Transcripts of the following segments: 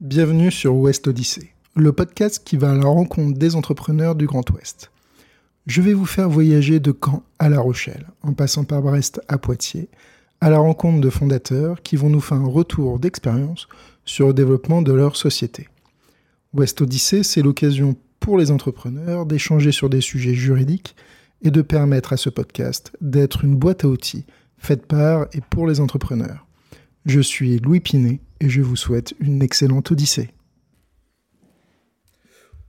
Bienvenue sur Ouest Odyssée, le podcast qui va à la rencontre des entrepreneurs du Grand Ouest. Je vais vous faire voyager de Caen à La Rochelle, en passant par Brest à Poitiers, à la rencontre de fondateurs qui vont nous faire un retour d'expérience sur le développement de leur société. Ouest Odyssée, c'est l'occasion pour les entrepreneurs d'échanger sur des sujets juridiques et de permettre à ce podcast d'être une boîte à outils faite par et pour les entrepreneurs. Je suis Louis Pinet et je vous souhaite une excellente odyssée.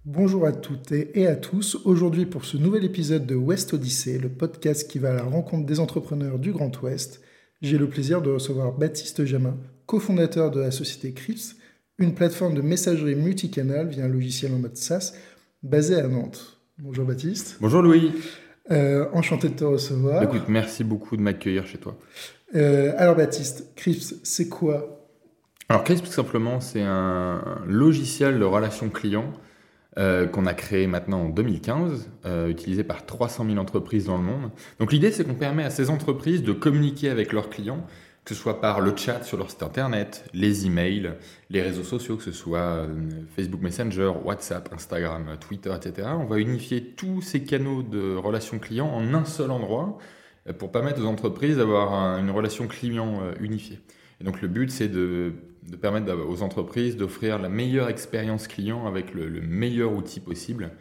Bonjour à toutes et à tous. Aujourd'hui, pour ce nouvel épisode de West Odyssée, le podcast qui va à la rencontre des entrepreneurs du Grand Ouest, j'ai le plaisir de recevoir Baptiste Jamin, cofondateur de la société Crips, une plateforme de messagerie multicanal via un logiciel en mode SaaS basé à Nantes. Bonjour Baptiste. Bonjour Louis. Euh, enchanté de te recevoir. Écoute, merci beaucoup de m'accueillir chez toi. Euh, alors Baptiste, Crips, c'est quoi Alors Crips, tout simplement, c'est un logiciel de relation client euh, qu'on a créé maintenant en 2015, utilisé par 300 000 entreprises dans le monde. Donc l'idée, c'est qu'on permet à ces entreprises de communiquer avec leurs clients que ce soit par le chat sur leur site internet, les emails, les réseaux sociaux, que ce soit euh, Facebook Messenger, WhatsApp, Instagram, Twitter, etc. On va unifier tous ces canaux de relations clients en un seul endroit euh, pour permettre aux entreprises d'avoir une relation client euh, unifiée. Et donc le but, c'est de, permettre aux entreprises d'offrir la meilleure expérience client avec le, meilleur outil possible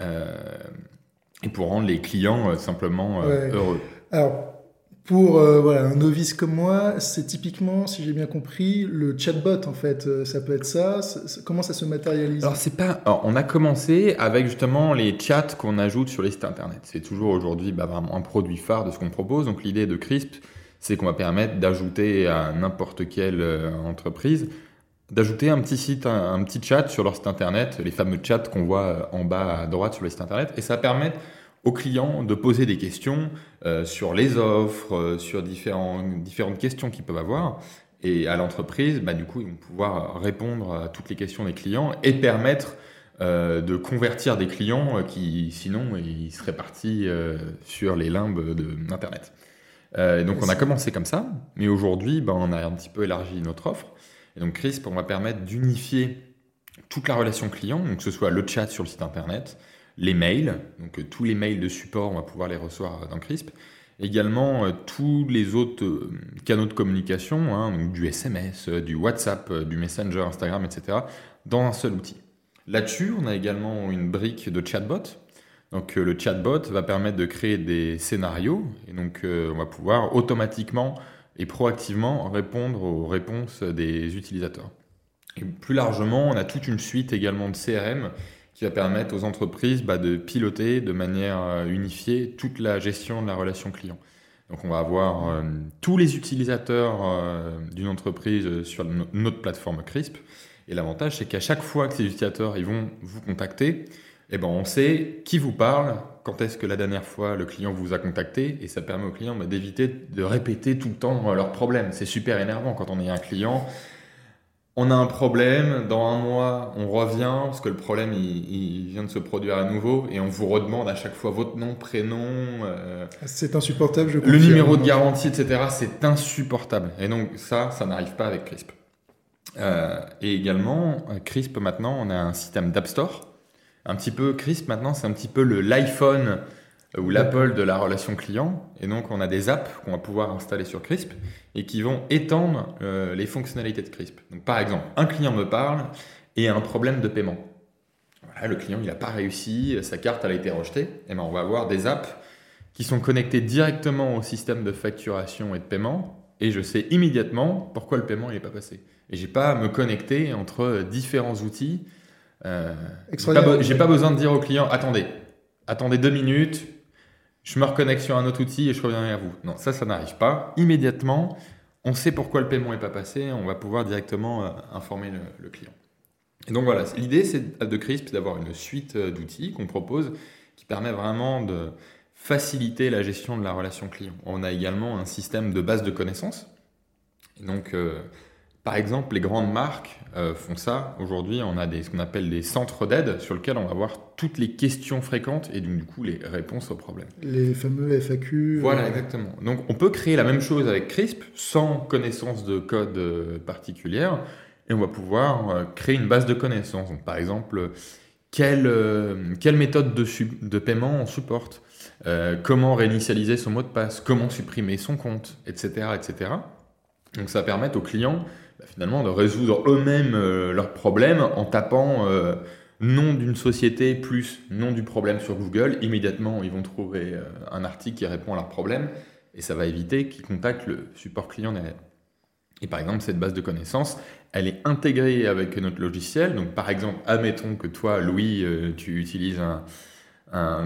et pour rendre les clients simplement heureux. Alors, pour euh, voilà, un novice comme moi, c'est typiquement, si j'ai bien compris, le chatbot en fait. Euh, ça peut être ça. comment ça se matérialise? Alors c'est pas. on a commencé avec justement les chats qu'on ajoute sur les sites internet. C'est toujours aujourd'hui bah, vraiment un produit phare de ce qu'on propose. Donc l'idée de Crisp, c'est qu'on va permettre d'ajouter à n'importe quelle euh, entreprise d'ajouter un petit site, un, petit chat sur leur site internet, les fameux chats qu'on voit en bas à droite sur le site internet, et ça permet aux clients de poser des questions euh, sur les offres, euh, sur différents, différentes questions qu'ils peuvent avoir. Et à l'entreprise, bah, du coup, ils vont pouvoir répondre à toutes les questions des clients et permettre euh, de convertir des clients qui, sinon, ils seraient partis sur les limbes d'Internet. Donc, on a commencé comme ça, mais aujourd'hui, bah, on a un petit peu élargi notre offre. Et donc, CRISP, on va permettre d'unifier toute la relation client, donc que ce soit le chat sur le site Internet, les mails, donc euh, tous les mails de support, on va pouvoir les recevoir dans CRISP. Également euh, tous les autres euh, canaux de communication, hein, donc du SMS, du WhatsApp, du Messenger, Instagram, etc., dans un seul outil. Là-dessus, on a également une brique de chatbot. Donc le chatbot va permettre de créer des scénarios et donc on va pouvoir automatiquement et proactivement répondre aux réponses des utilisateurs. Et plus largement, on a toute une suite également de CRM qui va permettre aux entreprises bah, de piloter de manière euh, unifiée toute la gestion de la relation client. Donc on va avoir euh, tous les utilisateurs euh, d'une entreprise sur notre plateforme CRISP. Et l'avantage, c'est qu'à chaque fois que ces utilisateurs ils vont vous contacter, eh ben, on sait qui vous parle, quand est-ce que la dernière fois le client vous a contacté, et ça permet aux clients bah, d'éviter de répéter tout le temps leurs problèmes. C'est super énervant quand on est un client on a un problème, dans un mois, on revient, parce que le problème, il, vient de se produire à nouveau, et on vous redemande à chaque fois votre nom, prénom. Euh, c'est insupportable, je Le numéro de garantie, etc. C'est insupportable. Et donc, ça, ça n'arrive pas avec CRISP. Euh, et également, CRISP, maintenant, on a un système d'App Store. Un petit peu, CRISP, maintenant, c'est un petit peu l'iPhone ou l'Apple de la relation client. Et donc, on a des apps qu'on va pouvoir installer sur Crisp et qui vont étendre euh, les fonctionnalités de Crisp. Donc, par exemple, un client me parle et a un problème de paiement. Voilà, le client, il n'a pas réussi, sa carte a été rejetée. Et eh ben, on va avoir des apps qui sont connectées directement au système de facturation et de paiement. Et je sais immédiatement pourquoi le paiement n'est pas passé. Et j'ai pas à me connecter entre différents outils. Euh, j'ai pas, pas besoin de dire au client attendez, attendez deux minutes, je me reconnecte sur un autre outil et je reviens vers vous. Non, ça, ça n'arrive pas. Immédiatement, on sait pourquoi le paiement n'est pas passé, on va pouvoir directement euh, informer le, client. Et donc voilà, l'idée c'est de Crisp d'avoir une suite euh, d'outils qu'on propose qui permet vraiment de faciliter la gestion de la relation client. On a également un système de base de connaissances. Et donc, euh, par exemple, les grandes marques euh, font ça. Aujourd'hui, on a des, ce qu'on appelle des centres d'aide sur lesquels on va voir toutes les questions fréquentes et du coup les réponses aux problèmes. Les fameux FAQ. Euh, voilà, exactement. Donc on peut créer la même chose avec CRISP sans connaissance de code euh, particulière. et on va pouvoir euh, créer une base de connaissances. Donc, par exemple, quelle, euh, quelle méthode de, de, paiement on supporte, euh, comment réinitialiser son mot de passe, comment supprimer son compte, etc. etc. Donc ça permet aux clients bah, finalement de résoudre eux-mêmes leurs problèmes en tapant nom d'une société plus nom du problème sur Google. Immédiatement, ils vont trouver un article qui répond à leur problème et ça va éviter qu'ils contactent le support client derrière. Et par exemple, cette base de connaissances, elle est intégrée avec notre logiciel. Donc, par exemple, admettons que toi, Louis, euh, tu utilises un,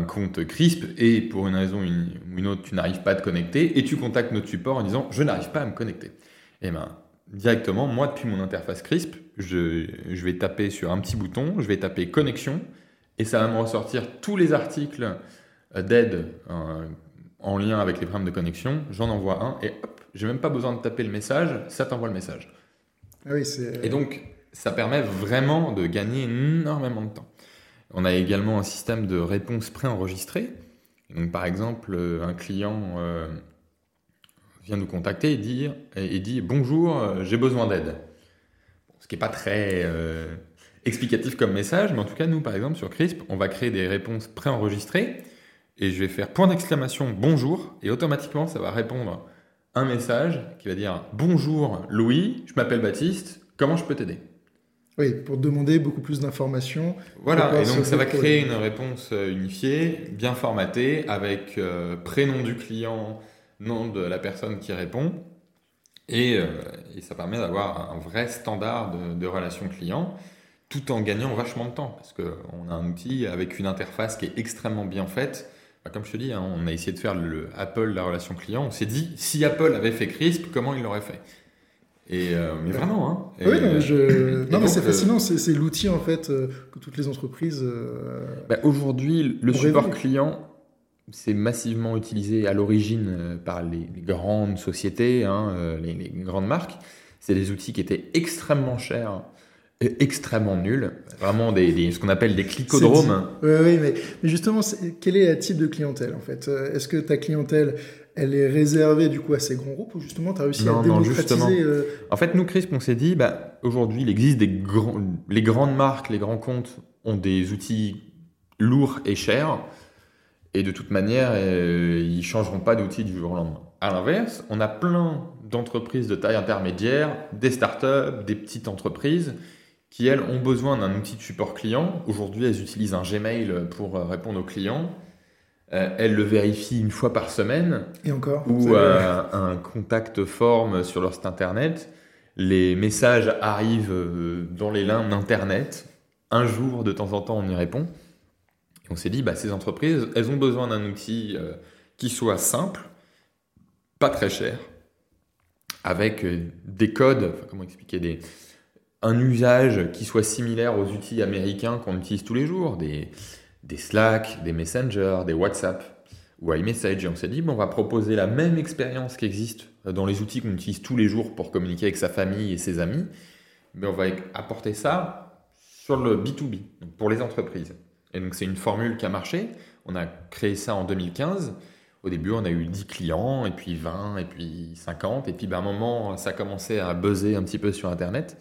compte CRISP et pour une raison ou une autre, tu n'arrives pas à te connecter et tu contactes notre support en disant je n'arrive pas à me connecter. Et eh bien, directement, moi, depuis mon interface CRISP, je, je, vais taper sur un petit bouton, je vais taper connexion et ça va me ressortir tous les articles d'aide euh, en lien avec les problèmes de connexion. J'en envoie un et hop, j'ai même pas besoin de taper le message, ça t'envoie le message. Ah et donc, ça permet vraiment de gagner énormément de temps. On a également un système de réponse préenregistrée. Donc, par exemple, un client euh, vient nous contacter et, dire, et dit Bonjour, euh, j'ai besoin d'aide. Ce qui n'est pas très euh, explicatif comme message, mais en tout cas, nous, par exemple, sur CRISP, on va créer des réponses préenregistrées et je vais faire point d'exclamation bonjour et automatiquement, ça va répondre un message qui va dire Bonjour Louis, je m'appelle Baptiste, comment je peux t'aider? Oui, pour demander beaucoup plus d'informations. Voilà, et donc ça va créer une réponse euh, unifiée, bien formatée, avec euh, prénom du client, nom de la personne qui répond. Et, euh, ça permet d'avoir un vrai standard de, de relation client tout en gagnant vachement de temps parce qu'on a un outil avec une interface qui est extrêmement bien faite bah, comme je te dis, hein, on a essayé de faire le Apple la relation client. On s'est dit, si Apple avait fait CRISP, comment il l'aurait fait? Et euh, mais vraiment, hein. oui, non, mais, c'est euh, fascinant. C'est l'outil en fait que toutes les entreprises. Bah, aujourd'hui, le support client, c'est massivement utilisé à l'origine par les, grandes sociétés, hein, les, les, grandes marques. C'est des outils qui étaient extrêmement chers extrêmement nul, vraiment des, ce qu'on appelle des clicodromes. Oui, oui, mais, justement, quel est le type de clientèle en fait? Euh, Est-ce que ta clientèle, elle est réservée du coup à ces grands groupes ou justement tu as réussi à démocratiser euh, En fait, nous, Chris, on s'est dit, bah, aujourd'hui, il existe des grands, les grandes marques, les grands comptes ont des outils lourds et chers, et de toute manière, euh, ils ne changeront pas d'outils du jour au lendemain. À l'inverse, on a plein d'entreprises de taille intermédiaire, des startups, des petites entreprises qui, elles, ont besoin d'un outil de support client. Aujourd'hui, elles utilisent un Gmail pour euh, répondre aux clients. Euh, elles le vérifient une fois par semaine. Et encore Ou euh, un contact forme sur leur site internet. Les messages arrivent dans les lignes internet. Un jour, de temps en temps, on y répond. On s'est dit, bah, ces entreprises, elles ont besoin d'un outil qui soit simple, pas très cher, avec des codes, comment expliquer, des, un usage qui soit similaire aux outils américains qu'on utilise tous les jours, des, des Slack, des Messenger, des WhatsApp ou iMessage. Et on s'est dit, bon, on va proposer la même expérience qui existe dans les outils qu'on utilise tous les jours pour communiquer avec sa famille et ses amis, mais on va apporter ça sur le B2B, pour les entreprises. Et donc c'est une formule qui a marché. On a créé ça en 2015. Au début, on a eu 10 clients, et puis 20, et puis 50. Et puis, ben, à un moment, ça a commencé à buzzer un petit peu sur Internet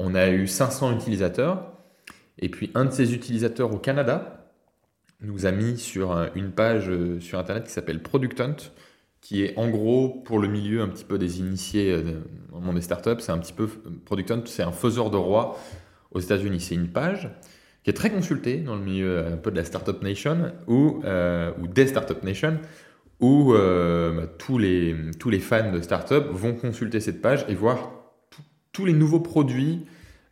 on a eu 500 utilisateurs. Et puis un de ces utilisateurs au Canada nous a mis sur une page euh, sur Internet qui s'appelle Product Hunt, qui est en gros pour le milieu un petit peu des initiés euh, le monde des startups. C'est un petit peu Product Hunt, c'est un faiseur de roi aux États-Unis. C'est une page qui est très consultée dans le milieu euh, un peu de la Startup Nation ou, ou des Startup Nation, où bah, tous, les, tous les fans de startup vont consulter cette page et voir tous les nouveaux produits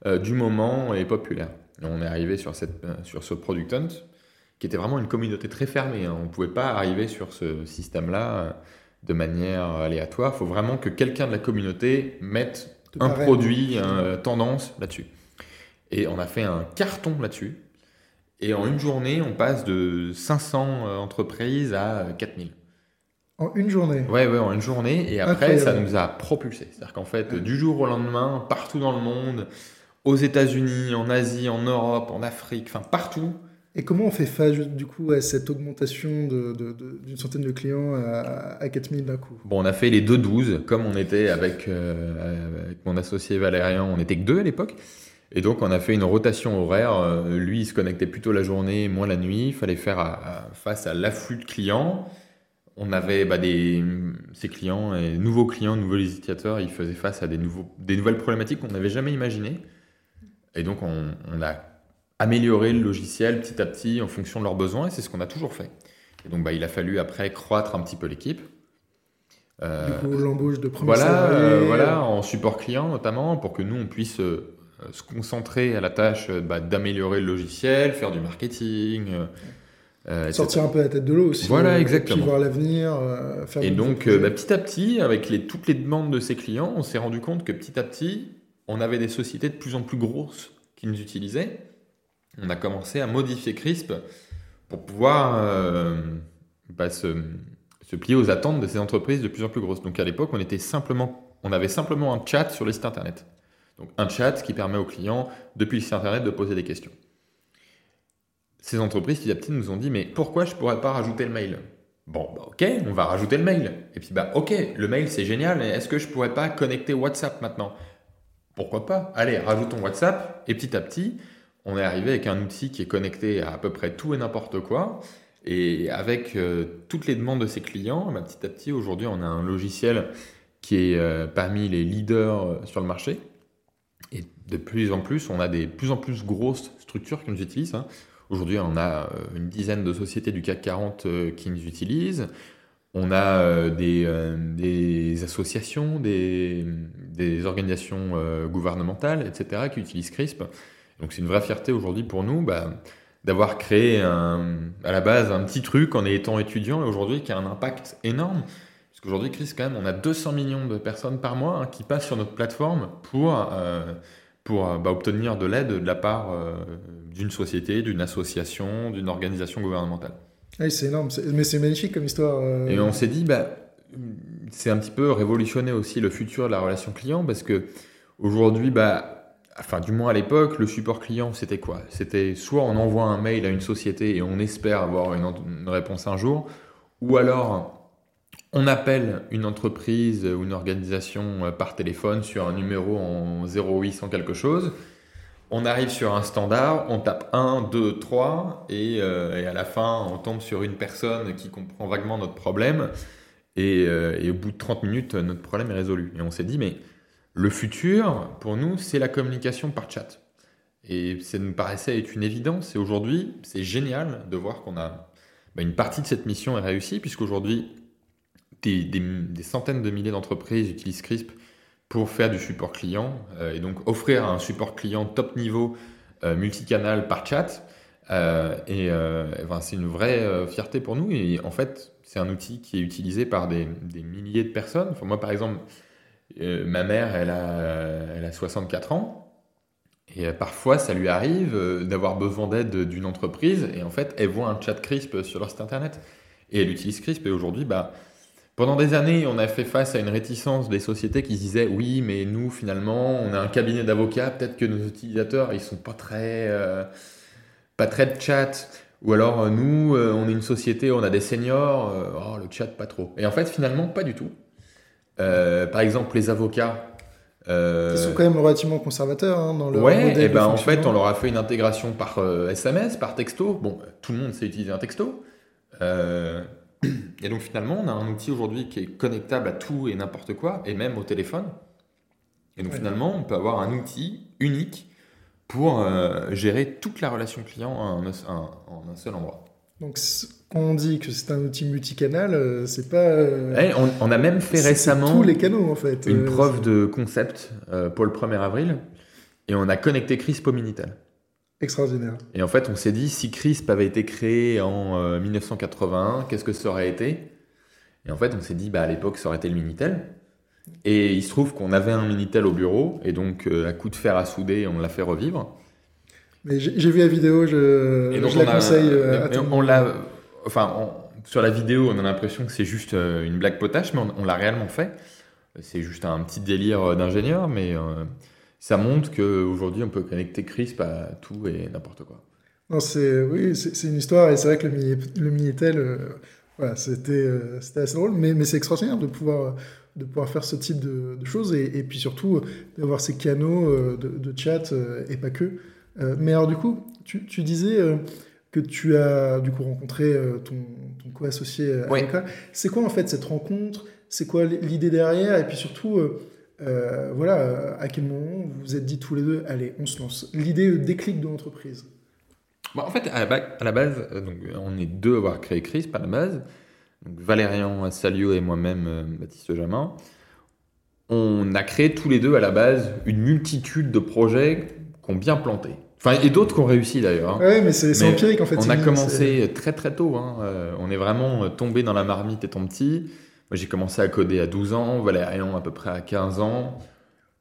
euh, du moment et populaires. on est arrivé sur, cette, euh, sur ce Product Hunt, qui était vraiment une communauté très fermée. Hein. On ne pouvait pas arriver sur ce système-là euh, de manière aléatoire. Il faut vraiment que quelqu'un de la communauté mette un produit, une tendance là-dessus. Et on a fait un carton là-dessus. Et en une journée, on passe de 500 entreprises à 4000. En une journée Ouais, ouais, en une journée. Et après, ça nous a propulsé. C'est-à-dire qu'en fait, du jour au lendemain, partout dans le monde, aux États-Unis, en Asie, en Europe, en Afrique, enfin partout, Et comment on fait face du coup à cette augmentation d'une de, de, centaine de clients à, à 4000 d'un coup? Bon, on a fait les deux 12, comme on était avec, euh, avec mon associé Valérian, on n'était que deux à l'époque. Et donc, on a fait une rotation horaire. Euh, lui, il se connectait plutôt la journée, moi la nuit. Il fallait faire face à l'afflux de clients. On avait bah, des, ces clients, et nouveaux clients, nouveaux utilisateurs, ils faisaient face à des, nouveaux, des nouvelles problématiques qu'on n'avait jamais imaginées. Et donc, on, on, a amélioré le logiciel petit à petit en fonction de leurs besoins, et c'est ce qu'on a toujours fait. Et donc, bah, il a fallu après croître un petit peu l'équipe. Euh, du coup, l'embauche de premiers voilà, euh, voilà, en support client notamment, pour que nous, on puisse euh, se concentrer à la tâche bah, d'améliorer le logiciel, faire du marketing. Sortir un peu la tête de l'eau aussi. Voilà, exactement. voir l'avenir, Et donc, bah, petit à petit, avec les, toutes les demandes de ces clients, on s'est rendu compte que petit à petit, on avait des sociétés de plus en plus grosses qui nous utilisaient. On a commencé à modifier CRISP pour pouvoir bah, se se plier aux attentes de ces entreprises de plus en plus grosses. Donc à l'époque, on, était simplement, on avait simplement un chat sur le site internet. Donc un chat qui permet aux clients, depuis le site internet, de poser des questions. Ces entreprises, petit à petit, nous ont dit, mais pourquoi je ne pourrais pas rajouter le mail? Bon, bah, ok, on va rajouter le mail. Et puis, bah, ok, le mail, c'est génial, mais est-ce que je ne pourrais pas connecter WhatsApp maintenant? Pourquoi pas? Allez, rajoutons WhatsApp. Et petit à petit, on est arrivé avec un outil qui est connecté à à peu près tout et n'importe quoi et avec euh, toutes les demandes de ses clients, bah, petit à petit, aujourd'hui, on a un logiciel qui est euh, parmi les leaders euh, sur le marché. De plus en plus, on a des plus en plus grosses structures qui nous utilisent. Hein. Aujourd'hui, on a une dizaine de sociétés du CAC 40 qui nous utilisent. On a des, des, associations, des, organisations gouvernementales, etc., qui utilisent CRISP. Donc c'est une vraie fierté aujourd'hui pour nous. Bah, d'avoir créé à la base un petit truc en étant étudiant et aujourd'hui qui a un impact énorme. Parce qu'aujourd'hui, Chris, quand même, on a 200 millions de personnes par mois hein, qui passent sur notre plateforme pour, euh, pour euh, bah, obtenir de l'aide de la part euh, d'une société, d'une association, d'une organisation gouvernementale. Oui, c'est énorme, mais c'est magnifique comme histoire. Et on s'est dit, bah, c'est un petit peu révolutionner aussi le futur de la relation client parce que aujourd'hui, bah, enfin du moins à l'époque, le support client, c'était quoi? C'était soit on envoie un mail à une société et on espère avoir une, réponse un jour, ou alors on appelle une entreprise ou une organisation euh, par téléphone sur un numéro en 0800 quelque chose. On arrive sur un standard, on tape 1, 2, 3, et, à la fin, on tombe sur une personne qui comprend vaguement notre problème, et, euh, au bout de 30 minutes, notre problème est résolu. Et on s'est dit, mais le futur, pour nous, c'est la communication par chat. Et ça nous paraissait être une évidence. Et aujourd'hui, c'est génial de voir qu'on a bah, une partie de cette mission est réussie, puisqu'aujourd'hui, des, centaines de milliers d'entreprises utilisent CRISP pour faire du support client euh, et donc offrir un support client top niveau euh, multicanal par chat. Euh, et c'est une vraie fierté pour nous. Et en fait, c'est un outil qui est utilisé par des, milliers de personnes. Moi, par exemple, ma mère, elle a, elle a 64 ans. Et parfois, ça lui arrive d'avoir besoin d'aide d'une entreprise. Et en fait, elle voit un chat CRISP sur leur site internet. Et elle utilise CRISP. Et aujourd'hui, bah, pendant des années, on a fait face à une réticence des sociétés qui disaient oui, mais nous, finalement, on a un cabinet d'avocats. Peut-être que nos utilisateurs, ils sont pas très, pas très de chat. Ou alors, nous, on est une société, on a des seniors. oh, le chat, pas trop. Et en fait, finalement, pas du tout. Euh, par exemple, les avocats. Euh, Ils sont quand même relativement conservateurs hein, dans le Ouais, et eh ben en fait, on leur a fait une intégration par SMS, euh, par texto. Bon, tout le monde sait utiliser un texto. Et donc finalement, on a un outil aujourd'hui qui est connectable à tout et n'importe quoi, et même au téléphone. Et donc finalement, on peut avoir un outil unique pour gérer toute la relation client en un seul endroit. Donc, quand on dit que c'est un outil multicanal, euh, c'est pas. Euh, on, a même fait récemment. tous les canaux, en fait. Une euh, preuve de concept pour le 1er avril. Et on a connecté CRISP au Minitel. Extraordinaire. Et en fait, on s'est dit, si CRISP avait été créé en 1981, qu'est-ce que ça aurait été? Et en fait, on s'est dit, bah, à l'époque, ça aurait été le Minitel. Et il se trouve qu'on avait un Minitel au bureau, et donc, à coup de fer à souder, on l'a fait revivre. Mais j'ai vu la vidéo, je, je la conseille. Euh, on l'a, enfin, sur la vidéo, on a l'impression que c'est juste euh, une blague potache, mais on, l'a réellement fait. C'est juste un petit délire euh, d'ingénieur, mais ça montre qu'aujourd'hui, on peut connecter CRISP à tout et n'importe quoi. Non, c'est oui, c'est une histoire et c'est vrai que le, Minitel, voilà, c'était c'était assez drôle, mais, mais c'est extraordinaire de pouvoir de pouvoir faire ce type de, choses et, puis surtout d'avoir ces canaux de, de chat et pas que. mais alors du coup, tu, tu disais que tu as du coup rencontré ton, ton co-associé à C'est quoi en fait cette rencontre? C'est quoi l'idée derrière? Et puis surtout, euh, voilà, euh, à quel moment vous vous êtes dit tous les deux, allez, on se lance L'idée, déclic de l'entreprise bon, En fait, à la, base, euh, donc, on est deux à avoir créé CRISP à la base. Donc, Valérian Salio et moi-même, Baptiste Jamin. On a créé tous les deux à la base une multitude de projets qui ont bien planté. Enfin, et d'autres qui ont réussi d'ailleurs. Hein. Oui, mais c'est empirique en fait. On a commencé très très tôt. Hein. on est vraiment tombé dans la marmite étant petit. J'ai commencé à coder à 12 ans, Valérian à peu près à 15 ans.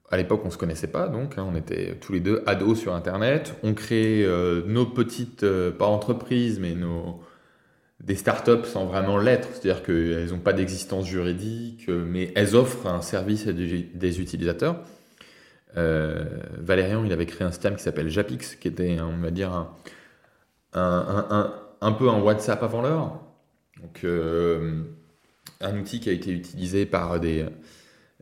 À l'époque, on ne se connaissait pas, donc hein, on était tous les deux ados sur Internet. On créait euh, nos petites, euh, pas entreprises, mais nos, des startups sans vraiment l'être, c'est-à-dire qu'elles n'ont pas d'existence juridique, euh, mais elles offrent un service à des, utilisateurs. Valérian, il avait créé un système qui s'appelle Japix, qui était, on va dire, un, un, un, un peu un WhatsApp avant l'heure. Donc, un outil qui a été utilisé par des,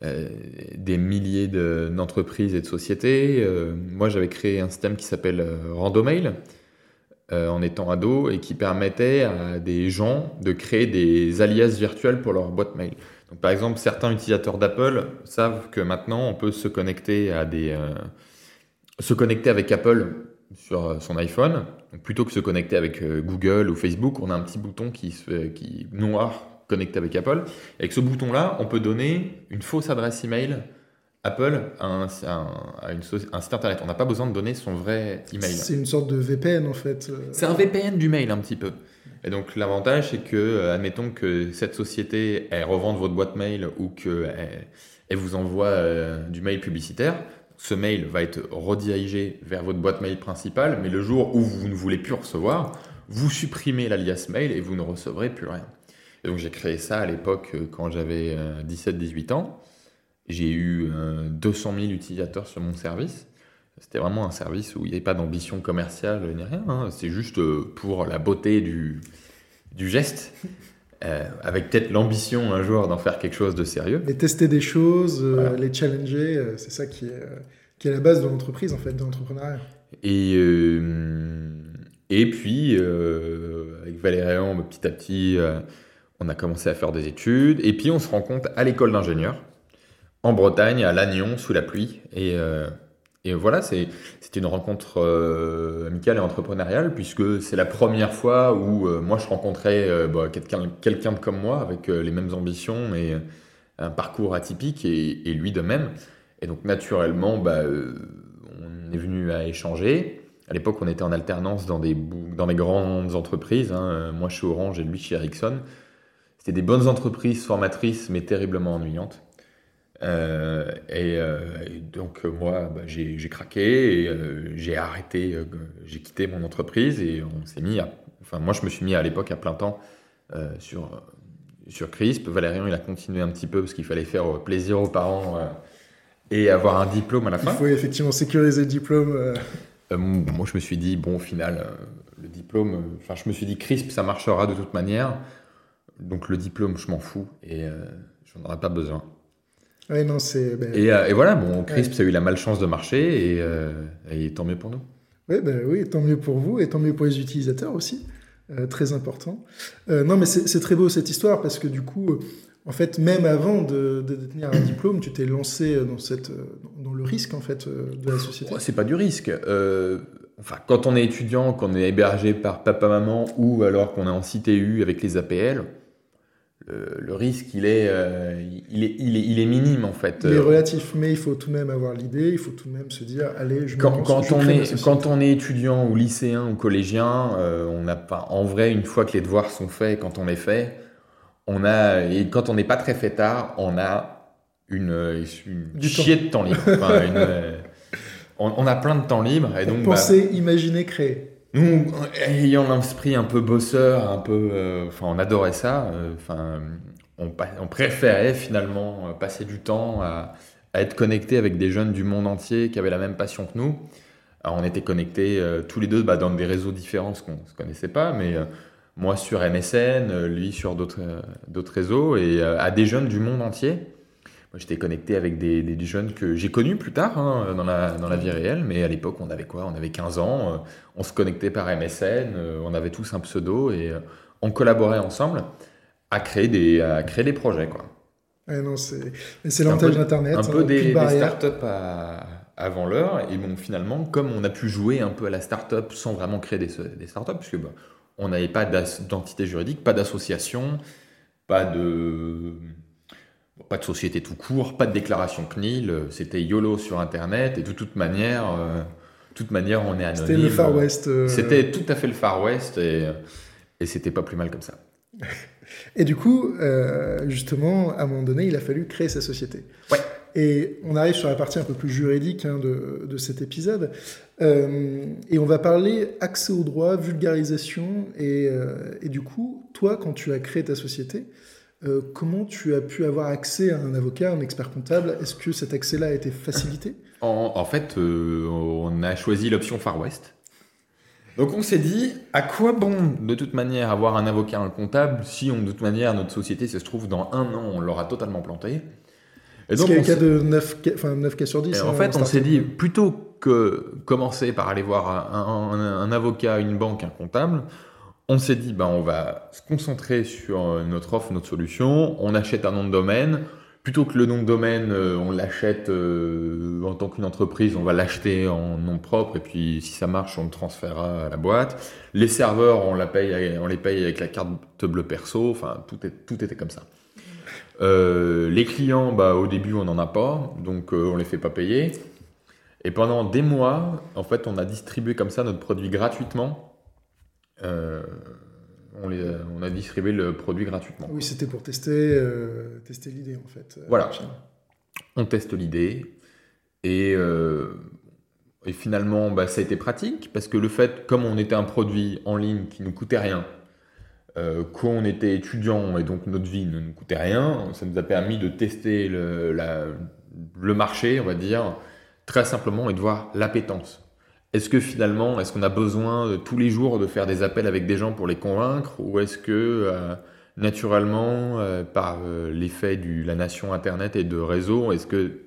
euh, des milliers d'entreprises et de sociétés. Euh, moi, j'avais créé un système qui s'appelle euh, Randomail en étant ado et qui permettait à des gens de créer des alias virtuels pour leur boîte mail. Par exemple, certains utilisateurs d'Apple savent que maintenant on peut se connecter à des se connecter avec Apple sur son iPhone. plutôt que se connecter avec Google ou Facebook, on a un petit bouton qui, qui noir connecté avec Apple. avec ce bouton-là, on peut donner une fausse adresse email Apple à un, une, un site internet. On n'a pas besoin de donner son vrai email. C'est une sorte de VPN en fait. Euh. C'est un VPN du mail un petit peu. Et donc l'avantage, c'est que, euh, admettons que cette société, elle revende votre boîte mail ou qu'elle elle vous envoie euh, du mail publicitaire, ce mail va être redirigé vers votre boîte mail principale, mais le jour où vous ne voulez plus recevoir, vous supprimez l'alias mail et vous ne recevrez plus rien donc j'ai créé ça à l'époque euh, quand j'avais 17-18 euh, ans. J'ai eu 200 euh, 000 utilisateurs sur mon service. C'était vraiment un service où il n'y avait pas d'ambition commerciale ni rien. Hein. C'est juste pour la beauté du, du geste. avec peut-être l'ambition un jour d'en faire quelque chose de sérieux. Et tester des choses, les challenger, c'est ça qui est, qui est la base de l'entreprise, en fait, de l'entrepreneuriat. Et, et puis, avec Valérian, petit à petit, on a commencé à faire des études, et puis on se rend compte à l'école d'ingénieur, en Bretagne, à Lannion, sous la pluie. Et, euh, voilà, c'est une rencontre euh, amicale et entrepreneuriale, puisque c'est la première fois où euh, moi je rencontrais bah, quelqu'un comme moi, avec les mêmes ambitions et un parcours atypique, et, lui de même. Et donc naturellement, bah, on est venu à échanger. À l'époque, on était en alternance dans des, dans des grandes entreprises. Hein. Moi, chez Orange et lui chez Ericsson. C'était des bonnes entreprises formatrices, mais terriblement ennuyantes. Euh, euh, et, donc moi, bah, j'ai craqué et euh, j'ai arrêté, j'ai quitté mon entreprise et on s'est mis à, enfin moi je me suis mis à l'époque à plein temps sur sur Crisp. Valérian il a continué un petit peu parce qu'il fallait faire plaisir aux parents et avoir un diplôme à la fin. Il faut effectivement sécuriser le diplôme. moi je me suis dit bon au final le diplôme, enfin je me suis dit Crisp ça marchera de toute manière. Donc le diplôme, je m'en fous et euh, j'en aurais pas besoin. non, c'est. Ben, euh, et, voilà, bon, Crisp, ça a eu la malchance de marcher et, euh, et tant mieux pour nous. Ouais, ben, oui, tant mieux pour vous et tant mieux pour les utilisateurs aussi. très important. non, mais c'est très beau cette histoire parce que du coup, en fait, même avant de, détenir un diplôme, tu t'es lancé dans, cette, dans le risque en fait de la société. c'est pas du risque. enfin, quand on est étudiant, quand on est hébergé par papa-maman ou alors qu'on est en CTU avec les APL, le, risque, il est, euh, il, est, il, est, il est minime en fait. Il est relatif, mais il faut tout de même avoir l'idée, il faut tout de même se dire, allez, je quand, quand on est Quand on est étudiant ou lycéen ou collégien, euh, on n'a pas, en vrai, une fois que les devoirs sont faits, quand on est fait, on a, et quand on n'est pas très fait tard, on a une, une chier de temps libre. Euh, on, a plein de temps libre. Et donc, Penser, bah, imaginer, créer. Nous, ayant l'esprit un peu bosseur, un peu, euh, enfin, on adorait ça. Euh, enfin, on, préférait finalement euh, passer du temps à, être connecté avec des jeunes du monde entier qui avaient la même passion que nous, on était connectés tous les deux bah, dans des réseaux différents, ce qu'on ne se connaissait pas, mais moi sur MSN, lui sur d'autres réseaux, et à des jeunes du monde entier j'étais connecté avec des, des, jeunes que j'ai connus plus tard hein, dans, la, dans, la, vie réelle, mais à l'époque, on avait quoi? On avait 15 ans, euh, on se connectait par MSN, euh, on avait tous un pseudo et euh, on collaborait ensemble à créer des, à créer des projets. Quoi. non, c'est l'avantage d'Internet. Un peu hein, des, des startups avant l'heure, et bon, finalement, comme on a pu jouer un peu à la startup sans vraiment créer des, des startups, puisque bah, on n'avait pas d'identité juridique, pas d'association, pas de pas de société tout court, pas de déclaration CNIL, euh, c'était YOLO sur Internet et de toute manière, euh, toute manière on est anonyme. C'était le Far West. Euh. C'était tout à fait le Far West et, et c'était pas plus mal comme ça. et du coup, justement, à un moment donné, il a fallu créer sa société. Ouais. Et on arrive sur la partie un peu plus juridique hein, de, de, cet épisode. et on va parler accès au droit, vulgarisation. Et, et, du coup, toi, quand tu as créé ta société, euh, comment tu as pu avoir accès à un avocat, un expert comptable? Est-ce que cet accès-là a été facilité? En, fait, euh, on a choisi l'option Far West. Donc on s'est dit, à quoi bon de toute manière avoir un avocat, un comptable, si on, de toute manière notre société, ça se trouve, dans un an, on l'aura totalement planté? Et donc, qu'il y a cas de 9, enfin, 9 cas sur 10 En fait, on s'est dit, plutôt que commencer par aller voir un, avocat, une banque, un comptable, on s'est dit, ben, on va se concentrer sur euh, notre offre, notre solution. On achète un nom de domaine. Plutôt que le nom de domaine, euh, on l'achète euh, en tant qu'une entreprise, on va l'acheter en nom propre et puis si ça marche, on le transférera à la boîte. Les serveurs, on, on les paye avec la carte bleue perso. Enfin, tout, était comme ça. les clients, bah, au début, on n'en a pas, donc on les fait pas payer. Et pendant des mois, en fait, on a distribué comme ça notre produit gratuitement euh, on, on, a distribué le produit gratuitement. Oui, c'était pour tester, euh, tester l'idée en fait. Euh, voilà. On teste l'idée et, et, finalement, bah, ça a été pratique parce que le fait, comme on était un produit en ligne qui ne coûtait rien, qu'on était étudiant et donc notre vie ne nous coûtait rien, ça nous a permis de tester le, le marché, on va dire, très simplement et de voir l'appétence. Est-ce que finalement, est-ce qu'on a besoin de, tous les jours de faire des appels avec des gens pour les convaincre ou est-ce que euh, naturellement, euh, par euh, l'effet de la nation Internet et de réseau, est-ce que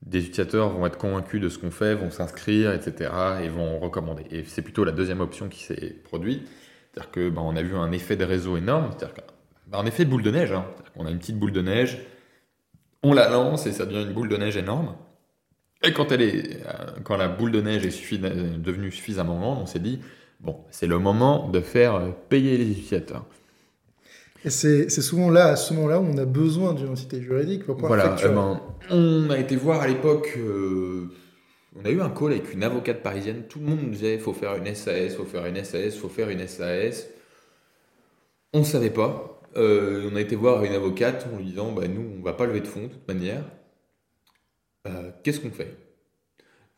des utilisateurs vont être convaincus de ce qu'on fait, vont s'inscrire, etc. et vont recommander? Et c'est plutôt la deuxième option qui s'est produite. C'est-à-dire que ben, on a vu un effet de réseau énorme, c'est-à-dire ben, un effet boule de neige. Hein. On a une petite boule de neige, on la lance et ça devient une boule de neige énorme. Et quand, elle est, euh, quand la boule de neige est devenue suffisamment grande, on s'est dit, bon, c'est le moment de faire euh, payer les utilisateurs. Et c'est souvent là, à ce moment-là, où on a besoin d'une entité juridique pour pouvoir voilà, ben, on a été voir à l'époque, euh, on a eu un call avec une avocate parisienne, tout le monde nous disait, il faut faire une SAS, il faut faire une SAS, il faut faire une SAS. On ne savait pas. on a été voir une avocate en lui disant, bah, nous, on ne va pas lever de fonds de toute manière. Euh, qu'est-ce qu'on fait?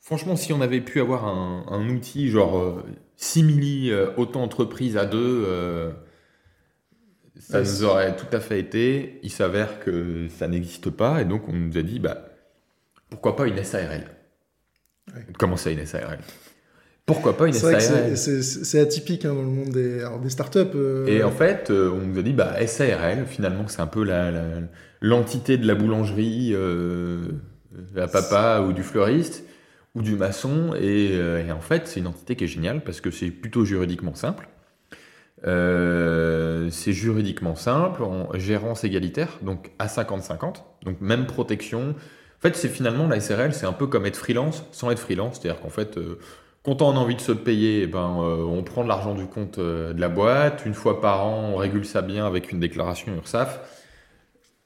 Franchement, si on avait pu avoir un, outil genre euh, simili euh, auto-entreprise à deux, ça nous aurait tout à fait été. Il s'avère que ça n'existe pas et donc on nous a dit bah, pourquoi pas une SARL Comment ça, une SARL pourquoi pas une SARL C'est atypique hein, dans le monde des, des startups. Et en fait, on nous a dit bah, SARL, finalement, c'est un peu l'entité de la boulangerie à papa ou du fleuriste ou du maçon. Euh, et, en fait, c'est une entité qui est géniale parce que c'est plutôt juridiquement simple. Euh, c'est juridiquement simple, en gérance égalitaire, donc à 50-50, donc même protection. En fait, c'est finalement la SRL, c'est un peu comme être freelance sans être freelance, c'est-à-dire qu'en fait, euh, quand on a envie de se payer, eh ben, on prend de l'argent du compte de la boîte, une fois par an, on régule ça bien avec une déclaration URSAF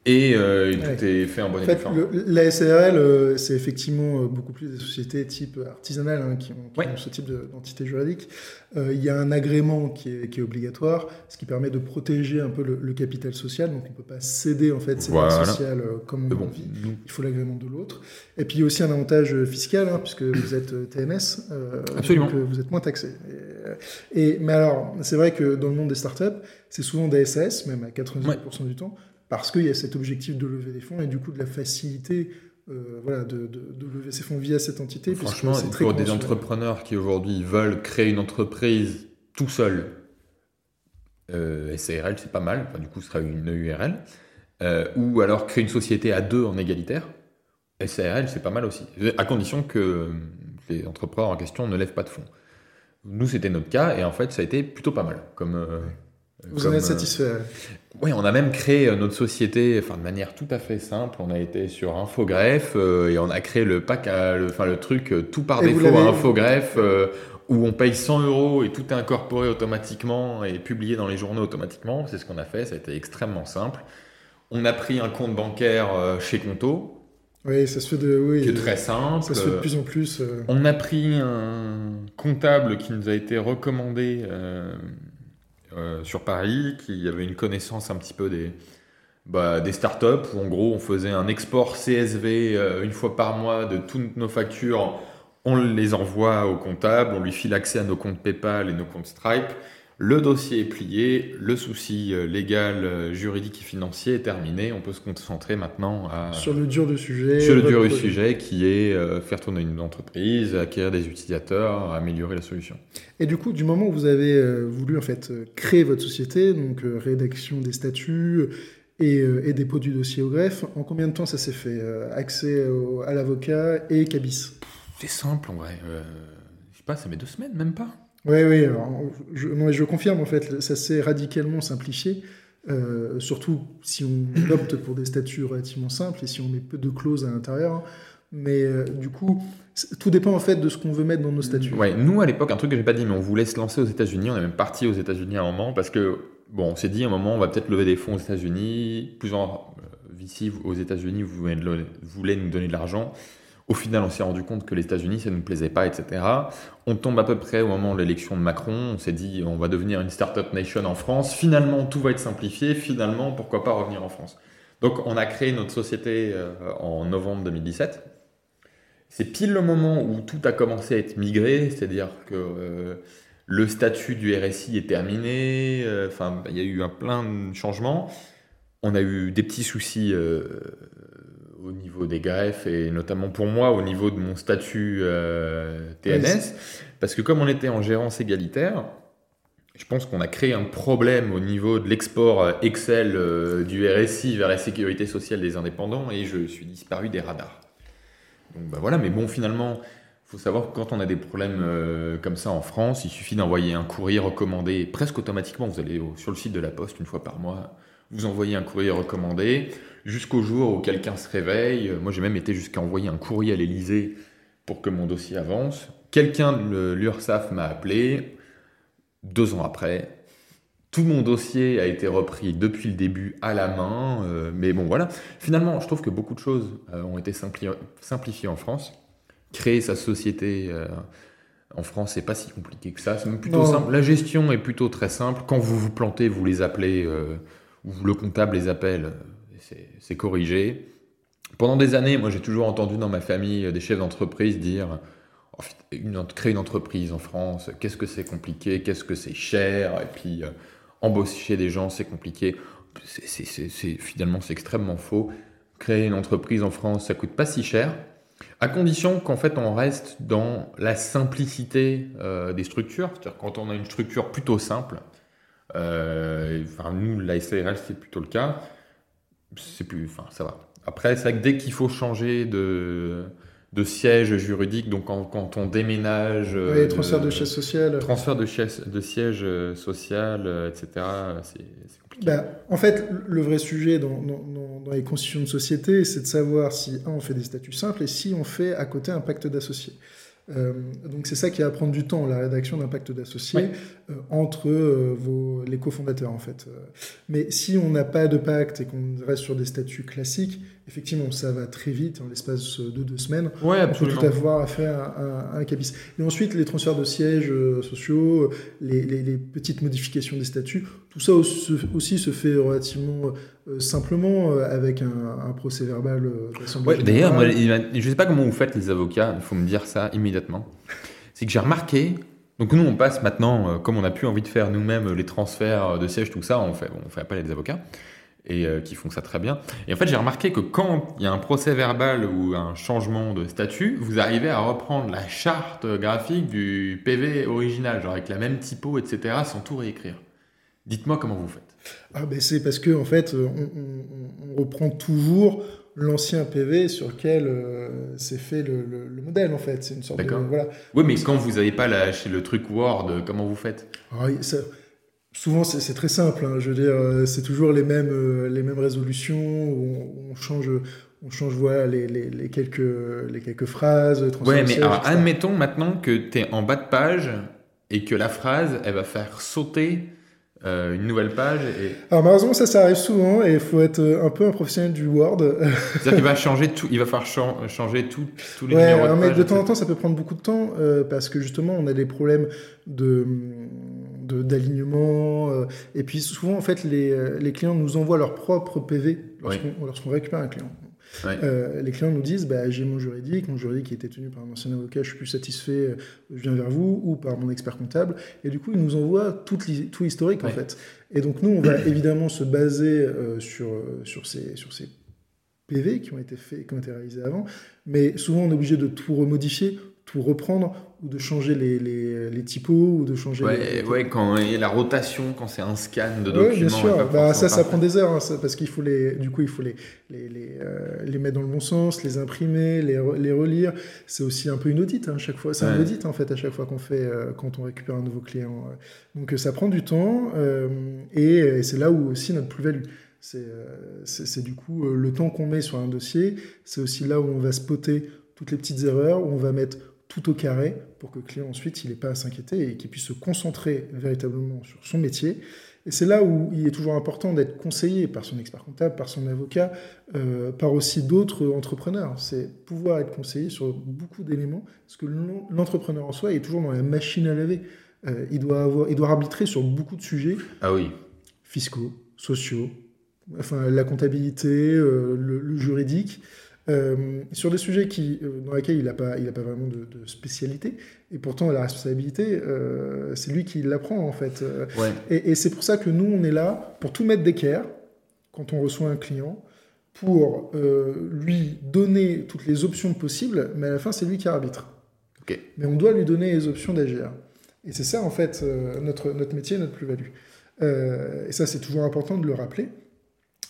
et euh, tout est fait en bonne en fait, La SARL, euh, c'est effectivement euh, beaucoup plus des sociétés type artisanales hein, qui, ont, ce type d'entité juridique. Il y a un agrément qui est, qui est, obligatoire, ce qui permet de protéger un peu le, capital social. Donc on ne peut pas céder en fait ces voilà. sociales comme on bon. envie. Il faut l'agrément de l'autre. Et puis il y a aussi un avantage fiscal, hein, puisque vous êtes TMS, Absolument. donc vous êtes moins taxé. Et, mais alors, c'est vrai que dans le monde des startups, c'est souvent des SAS, même à 90% du temps parce qu'il y a cet objectif de lever des fonds et du coup de la facilité voilà, de, lever ses fonds via cette entité. Franchement, pour des entrepreneurs qui aujourd'hui veulent créer une entreprise tout seul, SARL c'est pas mal, du coup ce sera une URL, ou alors créer une société à deux en égalitaire. SARL, c'est pas mal aussi, à condition que les entrepreneurs en question ne lèvent pas de fonds. Nous, c'était notre cas, et en fait, ça a été plutôt pas mal. Comme, euh, Vous en êtes euh, satisfait Oui, on a même créé euh, notre société enfin, de manière tout à fait simple. On a été sur Infogreffe, et on a créé le pack, le, enfin, le truc tout par défaut à Infogreffe, où on paye 100 euros et tout est incorporé automatiquement et publié dans les journaux automatiquement. C'est ce qu'on a fait, ça a été extrêmement simple. On a pris un compte bancaire chez Conto, oui, ça se fait de. Oui, qui est très simple. Ça se fait de plus en plus. Euh. On a pris un comptable qui nous a été recommandé euh, euh, sur Paris, qui avait une connaissance un petit peu des, bah, des startups, où en gros on faisait un export CSV une fois par mois de toutes nos factures. On les envoie au comptable, on lui file accès à nos comptes PayPal et nos comptes Stripe. Le dossier est plié, le souci euh, légal, euh, juridique et financier est terminé. On peut se concentrer maintenant à... sur le dur du sujet. Sur le dur du sujet qui est euh, faire tourner une entreprise, acquérir des utilisateurs, améliorer la solution. Et du coup, du moment où vous avez voulu en fait créer votre société, donc rédaction des statuts et, dépôt du dossier au greffe, en combien de temps ça s'est fait Accès à l'avocat et cabis? C'est simple en vrai. je sais pas, ça met deux semaines, même pas. Oui, oui, je, non, je confirme, en fait, ça s'est radicalement simplifié, euh, surtout si on opte pour des statuts relativement simples et si on met peu de clauses à l'intérieur. Mais euh, du coup, tout dépend en fait de ce qu'on veut mettre dans nos statuts. Ouais, nous à l'époque, un truc que j'ai pas dit, mais on voulait se lancer aux États-Unis. On est même parti aux États-Unis à un moment parce que, bon, on s'est dit à un moment, on va peut-être lever des fonds aux États-Unis. Plusieurs euh, ici aux États-Unis, vous voulez nous donner de l'argent. Au final, on s'est rendu compte que les États-Unis, ça ne nous plaisait pas, etc. On tombe à peu près au moment de l'élection de Macron. On s'est dit, on va devenir une startup nation en France. Finalement, tout va être simplifié. Finalement, pourquoi pas revenir en France? Donc, on a créé notre société euh, en novembre 2017. C'est pile le moment où tout a commencé à être migré, c'est-à-dire que euh, le statut du RSI est terminé. Euh, enfin, il y a eu un plein de changements. On a eu des petits soucis au niveau des greffes et notamment pour moi au niveau de mon statut euh, TNS. parce que comme on était en gérance égalitaire, je pense qu'on a créé un problème au niveau de l'export euh, Excel euh, du RSI vers la sécurité sociale des indépendants et je suis disparu des radars. Donc bah voilà, mais bon finalement, il faut savoir que quand on a des problèmes comme ça en France, il suffit d'envoyer un courrier recommandé presque automatiquement. Vous allez sur le site de la Poste une fois par mois, vous envoyez un courrier recommandé jusqu'au jour où quelqu'un se réveille. Moi, j'ai même été jusqu'à envoyer un courrier à l'Elysée pour que mon dossier avance. Quelqu'un de l'URSSAF m'a appelé deux ans après. Tout mon dossier a été repris depuis le début à la main. Euh, mais bon, voilà. Finalement, je trouve que beaucoup de choses euh, ont été simplifiées en France. Créer sa société euh, en France, c'est pas si compliqué que ça. C'est même plutôt simple. La gestion est plutôt très simple. Quand vous vous plantez, vous les appelez, ou le comptable les appelle c'est corrigé. Pendant des années, moi j'ai toujours entendu dans ma famille des chefs d'entreprise dire oh, créer une entreprise en France, qu'est-ce que c'est compliqué, qu'est-ce que c'est cher, et puis euh, embaucher des gens c'est compliqué. Finalement c'est extrêmement faux. Créer une entreprise en France, ça coûte pas si cher, à condition qu'en fait on reste dans la simplicité euh, des structures. C'est-à-dire quand on a une structure plutôt simple, euh, enfin nous la SARL c'est plutôt le cas c'est plus, enfin, ça va. Après, c'est vrai que dès qu'il faut changer de, de siège juridique, donc quand, on déménage. Oui, euh, transfert de, siège social. Transfert de, de siège euh, social, euh, etc., c'est compliqué. Bah, en fait, le vrai sujet dans, dans, les constitutions de société, c'est de savoir si, un, on fait des statuts simples et si on fait à côté un pacte d'associés. Euh, donc c'est ça qui va prendre du temps, la rédaction d'un pacte d'associés entre euh, vos, les cofondateurs en fait. Mais si on n'a pas de pacte et qu'on reste sur des statuts classiques, effectivement ça va très vite, en l'espace de deux semaines, ouais, on peut tout avoir à, un, cabis. Et ensuite les transferts de sièges sociaux, les, les, petites modifications des statuts, tout ça aussi se fait relativement simplement avec un, procès verbal d'assemblée. D'ailleurs, je ne sais pas comment vous faites les avocats, il faut me dire ça immédiatement c'est que j'ai remarqué, donc nous on passe maintenant, euh, comme on a plus envie de faire nous-mêmes les transferts de sièges, tout ça, on fait, on fait appel à des avocats. et qui font ça très bien. Et en fait, j'ai remarqué que quand il y a un procès verbal ou un changement de statut, vous arrivez à reprendre la charte graphique du PV original, genre avec la même typo, etc., sans tout réécrire. Dites-moi comment vous faites. Ah ben c'est parce que en fait, on reprend toujours l'ancien PV sur lequel euh, s'est fait le, modèle, en fait. C'est une sorte de. Voilà. Oui, mais quand vous n'avez pas lâché le truc Word, comment vous faites? Ah Souvent, c'est très simple. Hein. Je veux dire, euh, c'est toujours les mêmes, euh, les mêmes résolutions. On, change, on change voilà, les, les, quelques, les quelques phrases. Oui, mais admettons maintenant que tu es en bas de page et que la phrase, elle va faire sauter euh, une nouvelle page. Et... Alors malheureusement ça, ça arrive souvent et il faut être euh, un peu un professionnel du Word. C'est-à-dire qu'il va changer tout, il va falloir changer tout, tous les ouais, numéros de mais de temps en temps ça peut prendre beaucoup de temps euh, parce que justement on a des problèmes de d'alignement et puis souvent en fait les, les, clients nous envoient leur propre PV lorsqu'on récupère un client. Euh, les clients nous disent bah, j'ai mon juridique, mon juridique qui était tenu par un ancien avocat, je suis plus satisfait, euh, je viens vers vous, ou par mon expert comptable. Et du coup, ils nous envoient tout, tout l'historique en fait. Et donc, nous, on va évidemment se baser euh, sur, sur, ces, sur ces PV qui ont été faits, qui ont été réalisés avant, mais souvent on est obligé de tout remodifier tout reprendre ou de changer les, les, les typos ou de changer ouais, ouais quand il y a la rotation quand c'est un scan de documents ouais, bien sûr. bah, ça ça prend des heures hein, parce qu'il faut les du coup il faut les les, les, euh, les, mettre dans le bon sens les imprimer les, les relire. C'est aussi un peu une audite hein, à chaque fois. C'est un audit en fait à chaque fois qu'on fait euh, quand on récupère un nouveau client donc ça prend du temps euh, et, c'est là où aussi notre plus-value. C'est du coup le temps qu'on met sur un dossier c'est aussi là où on va spotter toutes les petites erreurs où on va mettre tout au carré pour que le client ensuite il n'ait pas à s'inquiéter et qu'il puisse se concentrer véritablement sur son métier. Et c'est là où il est toujours important d'être conseillé par son expert comptable, par son avocat, euh, par aussi d'autres entrepreneurs. C'est pouvoir être conseillé sur beaucoup d'éléments, parce que l'entrepreneur en soi est toujours dans la machine à laver. Euh, il, doit avoir, il doit arbitrer sur beaucoup de sujets. Ah oui. Fiscaux, sociaux, enfin la comptabilité, euh, le, juridique. Euh, sur des sujets qui, euh, dans lesquels il n'a pas, il a pas vraiment de, spécialité, et pourtant la responsabilité, euh, c'est lui qui l'apprend en fait. Et, c'est pour ça que nous, on est là pour tout mettre d'équerre quand on reçoit un client, pour lui donner toutes les options possibles, mais à la fin, c'est lui qui arbitre. Mais on doit lui donner les options d'agir. Et c'est ça, en fait, notre, notre métier, notre plus-value. et ça, c'est toujours important de le rappeler.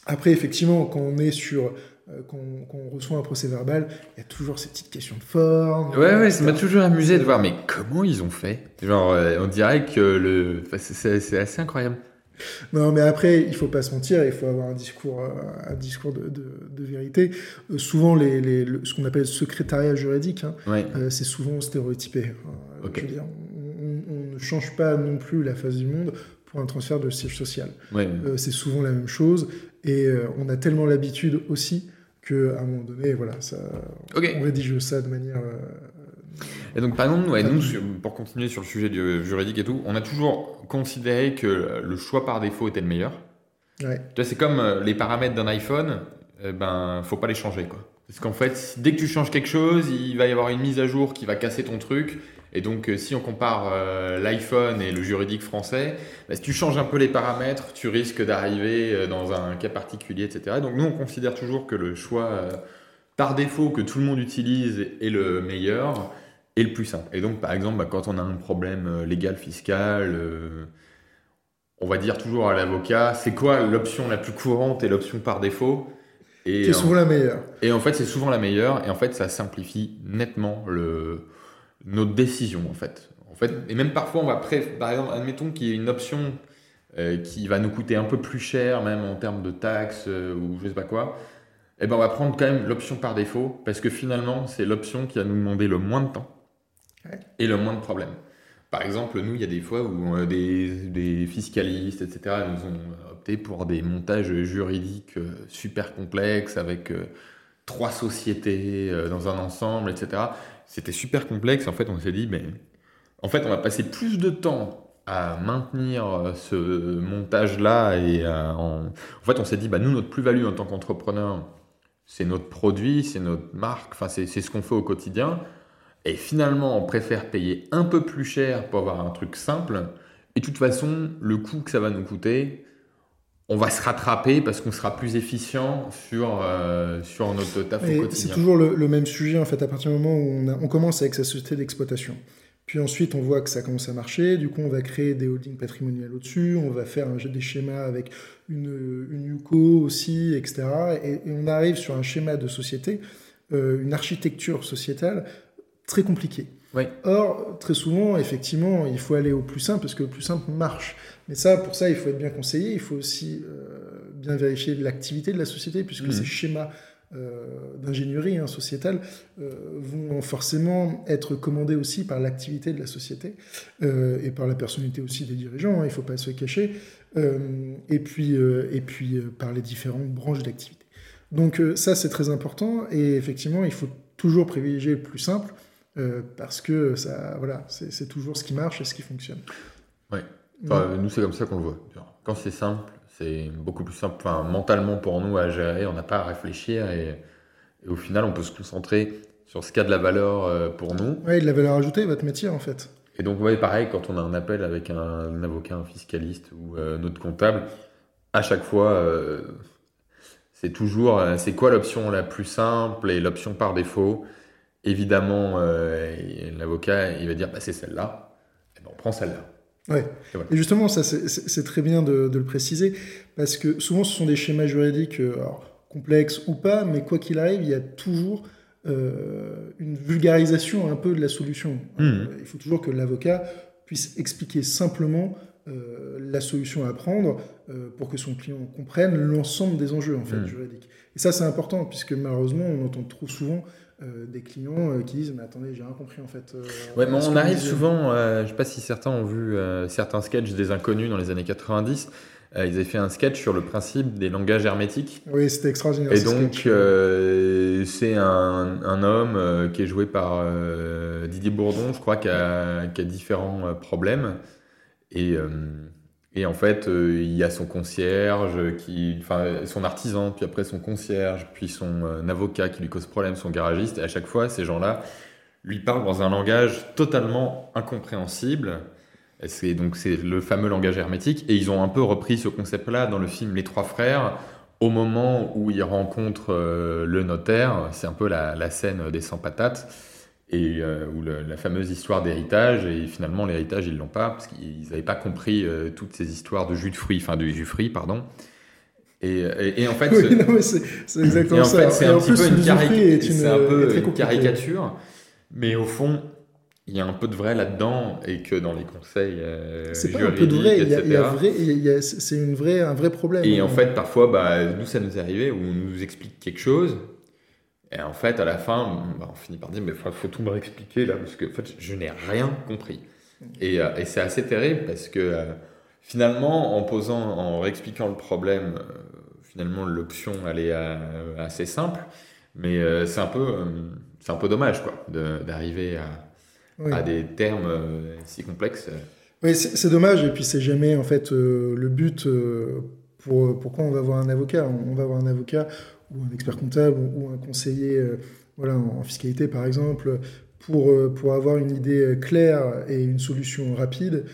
Après, effectivement, quand on est sur euh, qu'on reçoit un procès verbal, il y a toujours ces petites questions de forme. Ouais, ouais, ça m'a toujours amusé de voir, mais comment ils ont fait? Genre, euh, on dirait que le, c'est assez incroyable. Non, mais après, il faut pas se mentir, il faut avoir un discours, euh, un discours de, de, vérité. souvent, les, les, ce qu'on appelle le secrétariat juridique, hein, c'est souvent stéréotypé. Je veux dire, on, ne change pas non plus la face du monde pour un transfert de siège social. c'est souvent la même chose, et on a tellement l'habitude aussi qu'à un moment donné, voilà, ça, on rédige ça de manière. Euh, et donc, par exemple, nous, pour continuer sur le sujet du juridique et tout, on a toujours considéré que le choix par défaut était le meilleur. Ouais. C'est comme euh, les paramètres d'un iPhone, eh ben, faut pas les changer, quoi. Parce qu'en fait, dès que tu changes quelque chose, il va y avoir une mise à jour qui va casser ton truc. Et donc, euh, si on compare euh, l'iPhone et le juridique français, bah, si tu changes un peu les paramètres, tu risques d'arriver euh, dans un cas particulier, etc. Donc, nous, on considère toujours que le choix par défaut que tout le monde utilise est le meilleur et le plus simple. Et donc, par exemple, bah, quand on a un problème légal, fiscal, on va dire toujours à l'avocat, c'est quoi l'option la plus courante et l'option par défaut? C'est souvent la meilleure. Et en fait, c'est souvent la meilleure. Et en fait, ça simplifie nettement le, notre décision en fait. En fait, et même parfois on va par exemple, admettons qu'il y ait une option euh, qui va nous coûter un peu plus cher, même en termes de taxes euh, ou je sais pas quoi. Et eh ben on va prendre quand même l'option par défaut parce que finalement c'est l'option qui va nous demander le moins de temps et le moins de problèmes. Par exemple, nous, il y a des fois où euh, des, des, fiscalistes, etc., nous ont opté pour des montages juridiques super complexes avec trois sociétés dans un ensemble, etc c'était super complexe. En fait, on s'est dit, mais en fait, on va passer plus de temps à maintenir euh, ce montage-là. Et en... fait, on s'est dit, bah, nous, notre plus-value en tant qu'entrepreneur, c'est notre produit, c'est notre marque, enfin, c'est ce qu'on fait au quotidien. Et finalement, on préfère payer un peu plus cher pour avoir un truc simple. Et de toute façon, le coût que ça va nous coûter, on va se rattraper parce qu'on sera plus efficient sur, euh, sur notre taf au quotidien. C'est toujours le, même sujet en fait à partir du moment où on, on commence avec sa société d'exploitation. Puis ensuite, on voit que ça commence à marcher. Du coup, on va créer des holdings patrimoniales au-dessus. On va faire un, des schémas avec une, une UCO aussi, etc. Et, on arrive sur un schéma de société, euh, une architecture sociétale très compliquée. Or, très souvent, effectivement, il faut aller au plus simple parce que le plus simple marche. Mais ça, pour ça, il faut être bien conseillé. Il faut aussi euh, bien vérifier l'activité de la société puisque mmh. ces schémas euh, d'ingénierie hein, sociétale euh, vont forcément être commandés aussi par l'activité de la société euh, et par la personnalité aussi des dirigeants, hein, il ne faut pas se cacher, et puis, et puis par les différentes branches d'activité. Donc ça c'est très important et effectivement il faut toujours privilégier le plus simple parce que ça, voilà, c'est toujours ce qui marche et ce qui fonctionne. Oui, nous c'est comme ça qu'on le voit. Quand c'est simple, c'est beaucoup plus simple enfin, mentalement pour nous à gérer, on n'a pas à réfléchir et, au final on peut se concentrer sur ce qui a de la valeur euh, pour nous. Oui, de la valeur ajoutée, votre métier en fait. Et donc, ouais, pareil, quand on a un appel avec un, avocat, un fiscaliste ou euh, notre comptable, à chaque fois, euh, c'est toujours c'est quoi l'option la plus simple et l'option par défaut? Évidemment, l'avocat, il va dire bah, c'est celle-là, et ben, on prend celle-là. Ouais. Et, justement, ça c'est très bien de, le préciser, parce que souvent ce sont des schémas juridiques euh, complexes ou pas, mais quoi qu'il arrive, il y a toujours euh, une vulgarisation un peu de la solution. Mmh. Euh, il faut toujours que l'avocat puisse expliquer simplement la solution à prendre pour que son client comprenne l'ensemble des enjeux en fait, mmh. juridiques. Et ça c'est important, puisque malheureusement on entend trop souvent euh, des clients euh, qui disent mais attendez j'ai rien compris en fait. Euh, ouais mais on arrive souvent, je sais pas si certains ont vu certains sketchs des inconnus dans les années 90. ils avaient fait un sketch sur le principe des langages hermétiques. Oui, c'était extraordinaire. Et donc, c'est un, un, homme qui est joué par Didier Bourdon, je crois, qui a, qui a différents problèmes. Et et en fait, euh, il y a son concierge, qui, enfin, son artisan, puis après son concierge, puis son euh, avocat qui lui cause problème, son garagiste. Et à chaque fois, ces gens-là lui parlent dans un langage totalement incompréhensible. C'est donc c'est le fameux langage hermétique. Et ils ont un peu repris ce concept-là dans le film Les Trois Frères. Au moment où ils rencontrent euh, le notaire, c'est un peu la, la scène des 100 patates et euh, la fameuse histoire d'héritage et finalement l'héritage ils l'ont pas parce qu'ils n'avaient pas compris euh, toutes ces histoires de jus de fruits enfin de jus de fruits pardon. Et, et, en fait c'est exactement ça. c'est un petit peu une, un peu une caricature mais au fond il y a un peu de vrai là-dedans et que dans les conseils euh, c'est pas un peu de vrai il y a, c'est une vraie un vrai problème. Et en fait parfois bah, nous ça nous est arrivé où on nous explique quelque chose et en fait, à la fin, bah, on finit par dire, mais il faut, tout me réexpliquer là, parce que en fait, je n'ai rien compris. Et, euh, et c'est assez terrible parce que euh, finalement, en posant, en réexpliquant le problème, euh, finalement, l'option, elle est assez simple. Mais c'est un peu, c'est un peu dommage, quoi, d'arriver à, à, des termes si complexes. Oui, c'est dommage. Et puis, c'est jamais, en fait, le but. pour, pourquoi on va voir un avocat? On va voir un avocat ou un expert comptable ou, un conseiller euh, voilà, en, fiscalité par exemple, pour, euh, pour avoir une idée euh, claire et une solution rapide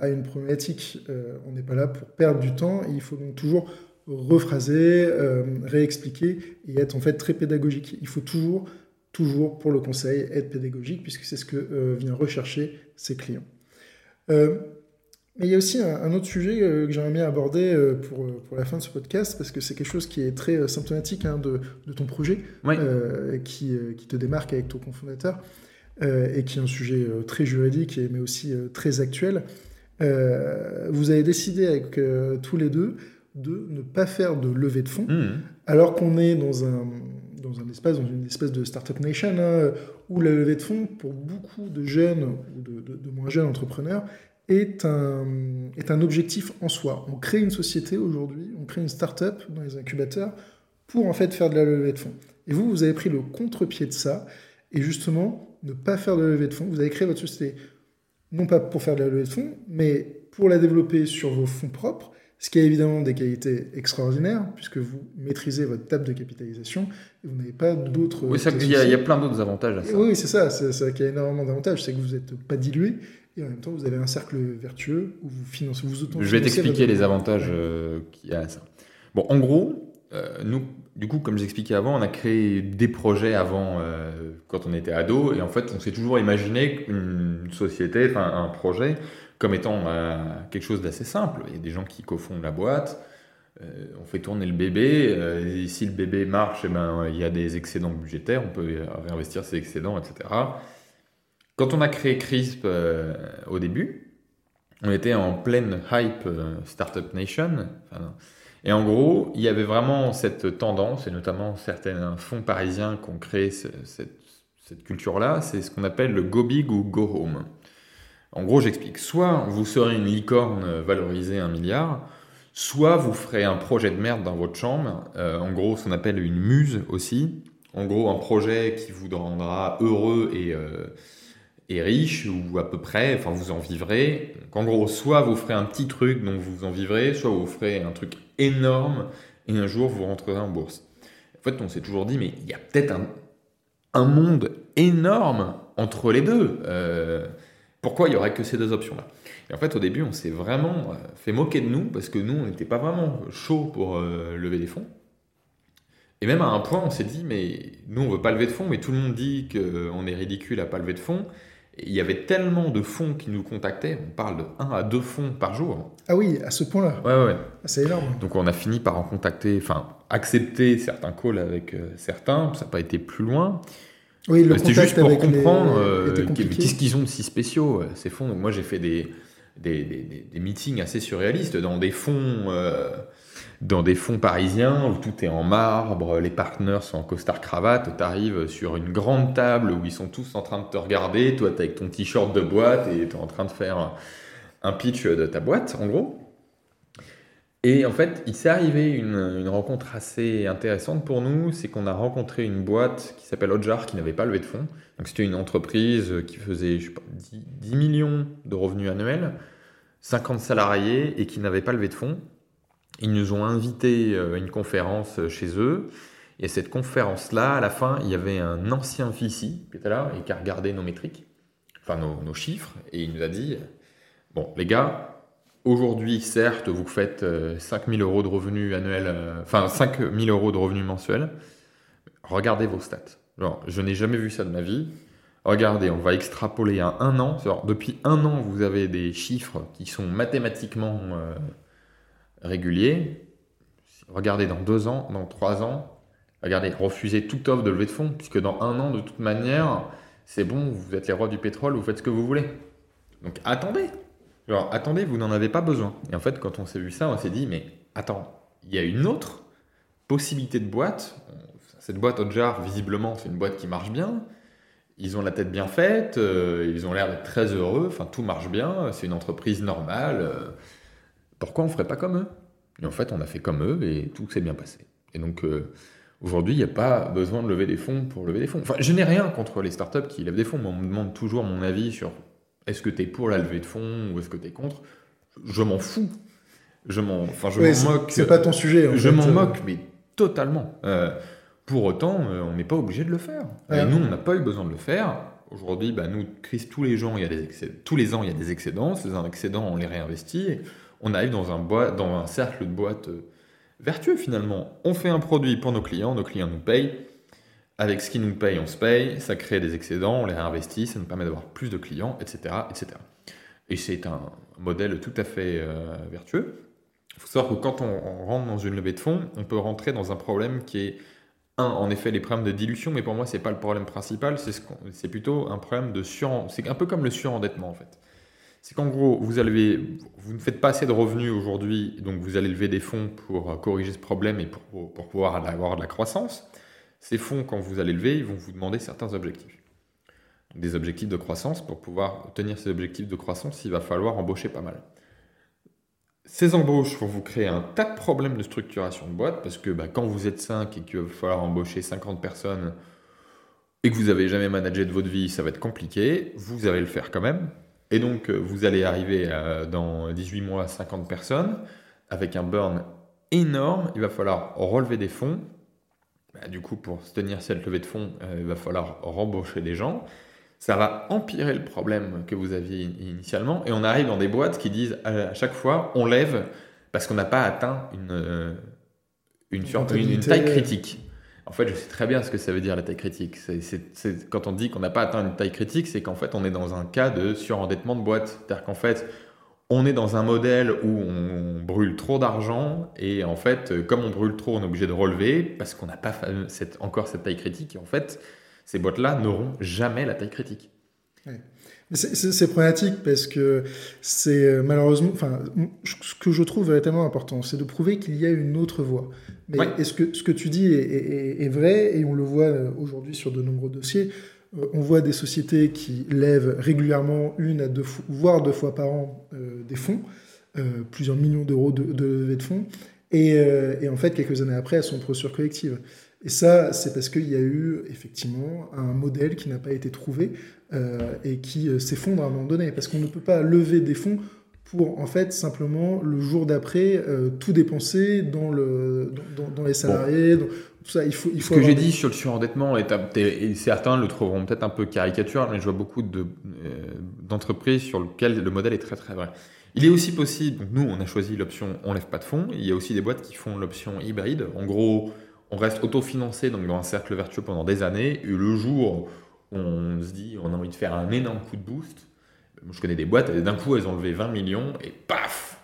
à une problématique. on n'est pas là pour perdre du temps, il faut donc toujours rephraser, réexpliquer et être en fait très pédagogique. Il faut toujours, toujours pour le conseil être pédagogique puisque c'est ce que vient rechercher ses clients. Mais il y a aussi un, autre sujet euh, que j'aimerais bien aborder euh, pour, euh, pour la fin de ce podcast, parce que c'est quelque chose qui est très symptomatique hein, de, de, ton projet, qui, qui, te démarque avec ton cofondateur, et qui est un sujet très juridique, mais aussi très actuel. vous avez décidé avec tous les deux de ne pas faire de levée de fonds, mmh. alors qu'on est dans un, dans un espace, dans une espèce de startup nation, hein, où la levée de fonds, pour beaucoup de jeunes ou de, de moins jeunes entrepreneurs, est un, est un objectif en soi. On crée une société aujourd'hui, on crée une start-up dans les incubateurs pour en fait faire de la levée de fonds. Et vous, vous avez pris le contre-pied de ça et justement ne pas faire de la levée de fonds. Vous avez créé votre société non pas pour faire de la levée de fonds, mais pour la développer sur vos fonds propres, Ce qui a évidemment des qualités extraordinaires, puisque vous maîtrisez votre table de capitalisation et vous n'avez pas d'autres. Oui, il y, y, a plein d'autres avantages à ça. Oui, c'est ça, c'est ça qui a énormément d'avantages. C'est que vous n'êtes pas dilué et en même temps vous avez un cercle vertueux où vous financez, vous auto Je vais t'expliquer les avantages euh, qu'il y a à ça. Bon, en gros, euh, nous, du coup, comme j'expliquais avant, on a créé des projets avant euh, quand on était ado, et en fait, on s'est toujours imaginé une société, enfin un projet, comme étant euh, quelque chose d'assez simple. Il y a des gens qui cofondent la boîte, on fait tourner le bébé, et si le bébé marche, eh ben, il y a des excédents budgétaires, on peut réinvestir ces excédents, etc. Quand on a créé CRISP au début, on était en pleine hype Startup Nation. Et en gros, il y avait vraiment cette tendance, et notamment certains fonds parisiens qui ont créé cette, culture-là, c'est ce qu'on appelle le go big ou go home. En gros, j'explique. Soit vous serez une licorne valorisée un milliard, soit vous ferez un projet de merde dans votre chambre. Euh, en gros, ce qu'on appelle une muse aussi. En gros, un projet qui vous rendra heureux et, euh, et riche, ou à peu près, enfin vous en vivrez. Donc en gros, soit vous ferez un petit truc dont vous en vivrez, soit vous ferez un truc énorme et un jour vous rentrerez en bourse. En fait, on s'est toujours dit, mais il y a peut-être un, un, monde énorme entre les deux. Euh, pourquoi il n'y aurait que ces deux options-là? Et en fait, au début, on s'est vraiment euh, fait moquer de nous parce que nous, on n'était pas vraiment chaud pour euh, lever des fonds. Et même à un point, on s'est dit, mais nous, on veut pas lever de fonds, mais tout le monde dit qu'on est ridicule à pas lever de fonds il y avait tellement de fonds qui nous contactaient, on parle de 1 à 2 fonds par jour. Ah oui, à ce point-là Ouais, ouais. Ah, c'est énorme. Donc on a fini par en contacter, enfin, accepter certains calls avec euh, certains, ça n'a pas été plus loin. Oui, le C'était juste pour comprendre euh, qu'est-ce qu'ils ont de si spéciaux, euh, ces fonds. Donc moi j'ai fait des, des, des, des, meetings assez surréalistes dans des fonds dans des fonds parisiens où tout est en marbre, les partenaires sont en costard cravate, tu arrives sur une grande table où ils sont tous en train de te regarder, toi tu avec ton t-shirt de boîte et tu es en train de faire un pitch de ta boîte en gros. Et en fait, il s'est arrivé une, rencontre assez intéressante pour nous, c'est qu'on a rencontré une boîte qui s'appelle Odjar qui n'avait pas levé de fonds. C'était une entreprise qui faisait je sais pas, 10, 10 millions de revenus annuels, 50 salariés et qui n'avait pas levé de fonds. Ils nous ont invités à une conférence euh, chez eux. Et cette conférence-là, à la fin, il y avait un ancien VC qui était là et qui a regardé nos métriques, enfin nos, chiffres, et il nous a dit Bon, les gars, aujourd'hui, certes, vous faites 5000 euh, euros de revenus annuels, euh, enfin 5000 euros de revenus mensuels. Regardez vos stats. Genre, je n'ai jamais vu ça de ma vie. Regardez, on va extrapoler à un an. depuis un an, vous avez des chiffres qui sont mathématiquement régulier, regardez dans deux ans, dans trois ans, regardez, refusez toute offre de levée de fonds, puisque dans un an, de toute manière, c'est bon, vous êtes les rois du pétrole, vous faites ce que vous voulez. Donc attendez, genre attendez, vous n'en avez pas besoin. Et en fait, quand on s'est vu ça, on s'est dit, mais attends, il y a une autre possibilité de boîte. Cette boîte Odjar, visiblement, c'est une boîte qui marche bien. Ils ont la tête bien faite, euh, ils ont l'air d'être très heureux, enfin tout marche bien, c'est une entreprise normale. Euh, pourquoi on ne ferait pas comme eux? Et en fait, on a fait comme eux et tout s'est bien passé. Et donc, euh, aujourd'hui, il n'y a pas besoin de lever des fonds pour lever des fonds. Enfin, je n'ai rien contre les startups qui lèvent des fonds, mais on me demande toujours mon avis sur est-ce que tu es pour la levée de fonds ou est-ce que tu es contre Je m'en fous. Je m'en enfin, je m'en moque. C'est pas ton sujet. je m'en moque, mais totalement. Euh, pour autant, euh, on n'est pas obligé de le faire. et nous, on n'a pas eu besoin de le faire. Aujourd'hui, bah, nous, Chris, tous les, gens, il y a des tous les ans, il y a des excédents. Ces excédents, on les réinvestit on arrive dans un, cercle de boîte euh, vertueux finalement. On fait un produit pour nos clients, nos clients nous payent. Avec ce qu'ils nous payent, on se paye, ça crée des excédents, on les réinvestit, ça nous permet d'avoir plus de clients, etc. etc. Et c'est un modèle tout à fait euh, vertueux. Il faut savoir que quand on, rentre dans une levée de fonds, on peut rentrer dans un problème qui est, un, en effet, les problèmes de dilution, mais pour moi, ce n'est pas le problème principal, c'est plutôt un problème de sur... C'est un peu comme le surendettement, en fait c'est qu'en gros, vous, ne faites pas assez de revenus aujourd'hui, donc vous allez lever des fonds pour euh, corriger ce problème et pour, pouvoir avoir de la croissance. Ces fonds, quand vous allez lever, ils vont vous demander certains objectifs. Des objectifs de croissance. Pour pouvoir obtenir ces objectifs de croissance, il va falloir embaucher pas mal. Ces embauches vont vous créer un tas de problèmes de structuration de boîte, parce que bah, quand vous êtes 5 et qu'il va falloir embaucher 50 personnes et que vous n'avez jamais managé de votre vie, ça va être compliqué. Vous allez le faire quand même. Et donc, euh, vous allez arriver dans 18 mois à 50 personnes, avec un burn énorme, il va falloir relever des fonds. Bah, du coup, pour se tenir cette levée de fonds, euh, il va falloir rembaucher des gens. Ça va empirer le problème que vous aviez initialement. Et on arrive dans des boîtes qui disent à chaque fois, on lève parce qu'on n'a pas atteint une, euh, une, une, taille critique. En fait, je sais très bien ce que ça veut dire la taille critique. C'est, quand on dit qu'on n'a pas atteint une taille critique, c'est qu'en fait, on est dans un cas de surendettement de boîte. C'est-à-dire qu'en fait, on est dans un modèle où on brûle trop d'argent et en fait, comme on brûle trop, on est obligé de relever parce qu'on n'a pas encore cette taille critique. Et en fait, ces boîtes-là n'auront jamais la taille critique. C'est problématique parce que c'est euh, malheureusement, enfin, ce que je trouve véritablement important, c'est de prouver qu'il y a une autre voie. Mais est-ce que ce que tu dis est, est, vrai et on le voit euh, aujourd'hui sur de nombreux dossiers euh, on voit des sociétés qui lèvent régulièrement une à deux fois, voire deux fois par an euh, des fonds, euh, plusieurs millions d'euros de, levée de fonds, et, en fait, quelques années après, elles sont procédures collectives. Et ça, c'est parce qu'il y a eu effectivement un modèle qui n'a pas été trouvé et qui s'effondre à un moment donné. Parce qu'on ne peut pas lever des fonds pour en fait simplement le jour d'après tout dépenser dans, le, dans, les salariés, il faut, il faut Ce que j'ai dit sur le surendettement, et, certains le trouveront peut-être un peu caricatural, mais je vois beaucoup euh, d'entreprises sur lesquelles le modèle est très très vrai. Il est aussi possible, donc nous on a choisi l'option on lève pas de fonds, il y a aussi des boîtes qui font l'option hybride. En gros, on reste autofinancé donc dans un cercle vertueux pendant des années, et le jour on se dit on a envie de faire un énorme coup de boost, je connais des boîtes, d'un coup elles ont levé 20 millions et paf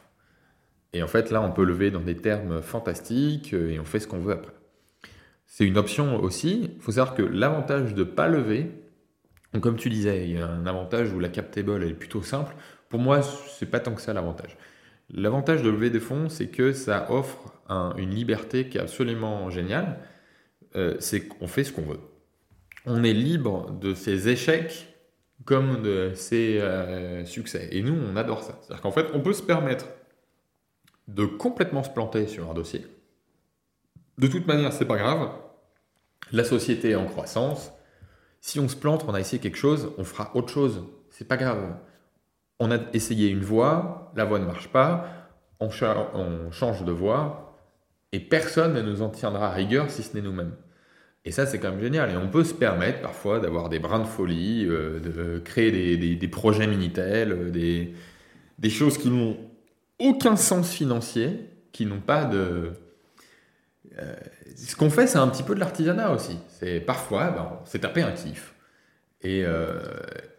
Et en fait là on peut lever dans des termes fantastiques et on fait ce qu'on veut après. C'est une option aussi. Il faut savoir que l'avantage de ne pas lever, comme tu disais, il y a un avantage où la cap table est plutôt simple. Pour moi, ce n'est pas tant que ça l'avantage. L'avantage de lever des fonds, c'est que ça offre une liberté qui est absolument géniale. Euh, c'est qu'on fait ce qu'on veut. On est libre de ses échecs comme de ses euh, succès. Et nous, on adore ça. C'est-à-dire qu'en fait, on peut se permettre de complètement se planter sur un dossier de toute manière, c'est pas grave. La société est en croissance. Si on se plante, on a essayé quelque chose, on fera autre chose. C'est pas grave. On a essayé une voie, la voie ne marche pas, on, change de voie, et personne ne nous en tiendra à rigueur si ce n'est nous-mêmes. Et ça, c'est quand même génial. Et on peut se permettre parfois d'avoir des brins de folie, euh, de créer des, projets Minitel, euh, des, des choses qui n'ont aucun sens financier, qui n'ont pas de, euh, ce qu'on fait, c'est un petit peu de l'artisanat aussi. C'est parfois, ben, c'est taper un kiff. Et, euh,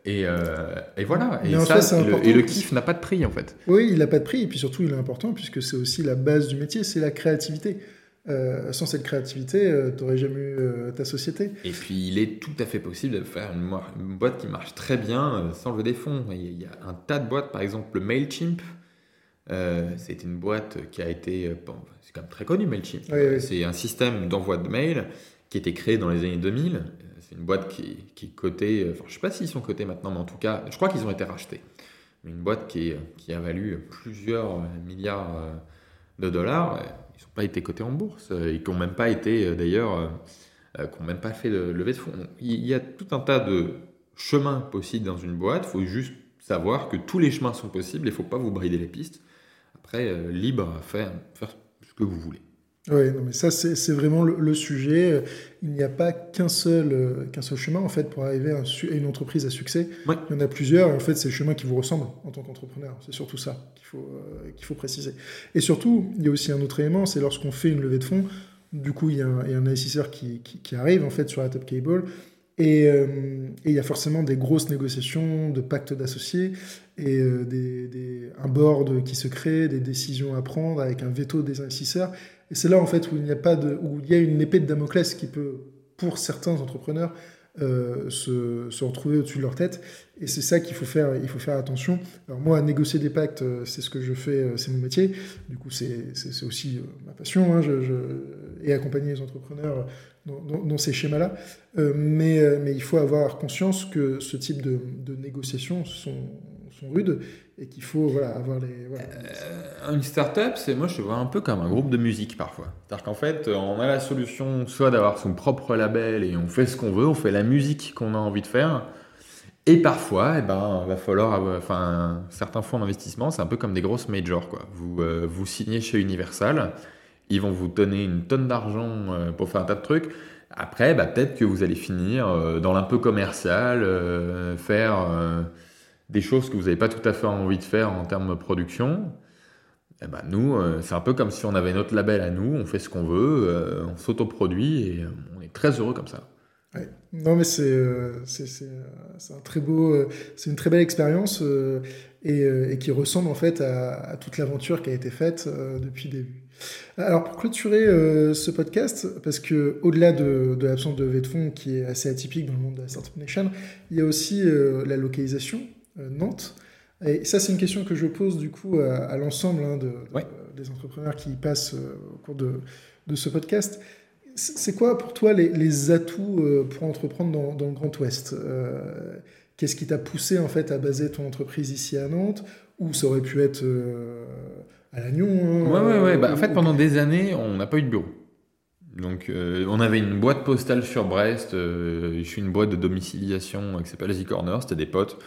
et, et, voilà. Et, ça, le, et le kiff n'a pas de prix en fait. Oui, il n'a pas de prix. Et puis surtout, il est important puisque c'est aussi la base du métier, c'est la créativité. Sans cette créativité, tu n'aurais jamais eu ta société. Et puis, il est tout à fait possible de faire une, boîte qui marche très bien sans lever des fonds. Il y a un tas de boîtes, par exemple le MailChimp. c'est une boîte qui a été c'est quand même très connu MailChimp. C'est un système d'envoi de mail qui a été créé dans les années 2000. C'est une boîte qui, qui est cotée, enfin, je ne sais pas s'ils sont cotés maintenant, mais en tout cas, je crois qu'ils ont été rachetés. Une boîte qui, qui a valu plusieurs milliards euh, de dollars. Ils n'ont pas été cotés en bourse et qui n'ont même pas été, euh, d'ailleurs, euh, qui n'ont même pas fait de levée de fonds. Il y a tout un tas de chemins possibles dans une boîte. Il faut juste savoir que tous les chemins sont possibles et il ne faut pas vous brider les pistes. Après, libre à faire, faire que vous voulez. Oui, non, mais ça, c'est vraiment le, sujet. Il n'y a pas qu'un seul, euh, qu'un seul chemin, en fait, pour arriver à, une entreprise à succès. Il y en a plusieurs, et en fait, c'est le chemin qui vous ressemble en tant qu'entrepreneur. C'est surtout ça qu'il faut, euh, qu'il faut préciser. Et surtout, il y a aussi un autre élément, c'est lorsqu'on fait une levée de fonds, du coup, il y a un, il y a un investisseur qui, qui, arrive, en fait, sur la top cable, euh, et, il y a forcément des grosses négociations de pactes d'associés et euh, des, un board qui se crée, des décisions à prendre avec un veto des investisseurs. Et c'est là en fait où il n'y a pas de, où il y a une épée de Damoclès qui peut, pour certains entrepreneurs, euh, se, se, retrouver au-dessus de leur tête. Et c'est ça qu'il faut faire, il faut faire attention. Alors moi, négocier des pactes, c'est ce que je fais, c'est mon métier. Du coup, c'est aussi ma passion. Hein. Je, et accompagner les entrepreneurs dans, ces schémas-là. Euh, mais, euh, mais il faut avoir conscience que ce type de, de négociations sont, sont rudes et qu'il faut voilà, avoir les. Voilà. Euh, une startup, c'est moi je vois un peu comme un groupe de musique parfois. C'est-à-dire qu'en fait, on a la solution soit d'avoir son propre label et on fait ce qu'on veut, on fait la musique qu'on a envie de faire. Et parfois, eh ben, va falloir, enfin, certains fonds d'investissement, c'est un peu comme des grosses majors, quoi. Vous, euh, vous signez chez Universal, ils vont vous donner une tonne d'argent euh, pour faire un tas de trucs. Après, bah, peut-être que vous allez finir euh, dans l'impôt commercial, faire des choses que vous n'avez pas tout à fait envie de faire en termes de production. Eh ben, nous, c'est un peu comme si on avait notre label à nous, on fait ce qu'on veut, on s'autoproduit et on est très heureux comme ça. Non, mais c'est euh, euh, un très beau, euh, c'est une très belle expérience et, qui ressemble en fait à, toute l'aventure qui a été faite depuis le début. Alors pour clôturer ce podcast, parce que au-delà de, de l'absence de levée de fonds qui est assez atypique dans le monde de la startup nation, il y a aussi la localisation Nantes. Et ça, c'est une question que je pose du coup à, l'ensemble hein, de, des entrepreneurs qui passent au cours de, de ce podcast. C'est quoi pour toi les, atouts euh, pour entreprendre dans, le Grand Ouest euh, Qu'est-ce qui t'a poussé en fait à baser ton entreprise ici à Nantes Ou ça aurait pu être euh, à Lannion hein, Ouais, ouais, ouais. Bah, en fait, pendant des années, on n'a pas eu de bureau. Donc, on avait une boîte postale sur Brest. je suis une boîte de domiciliation qui s'appelle Easy Corner. C'était des potes.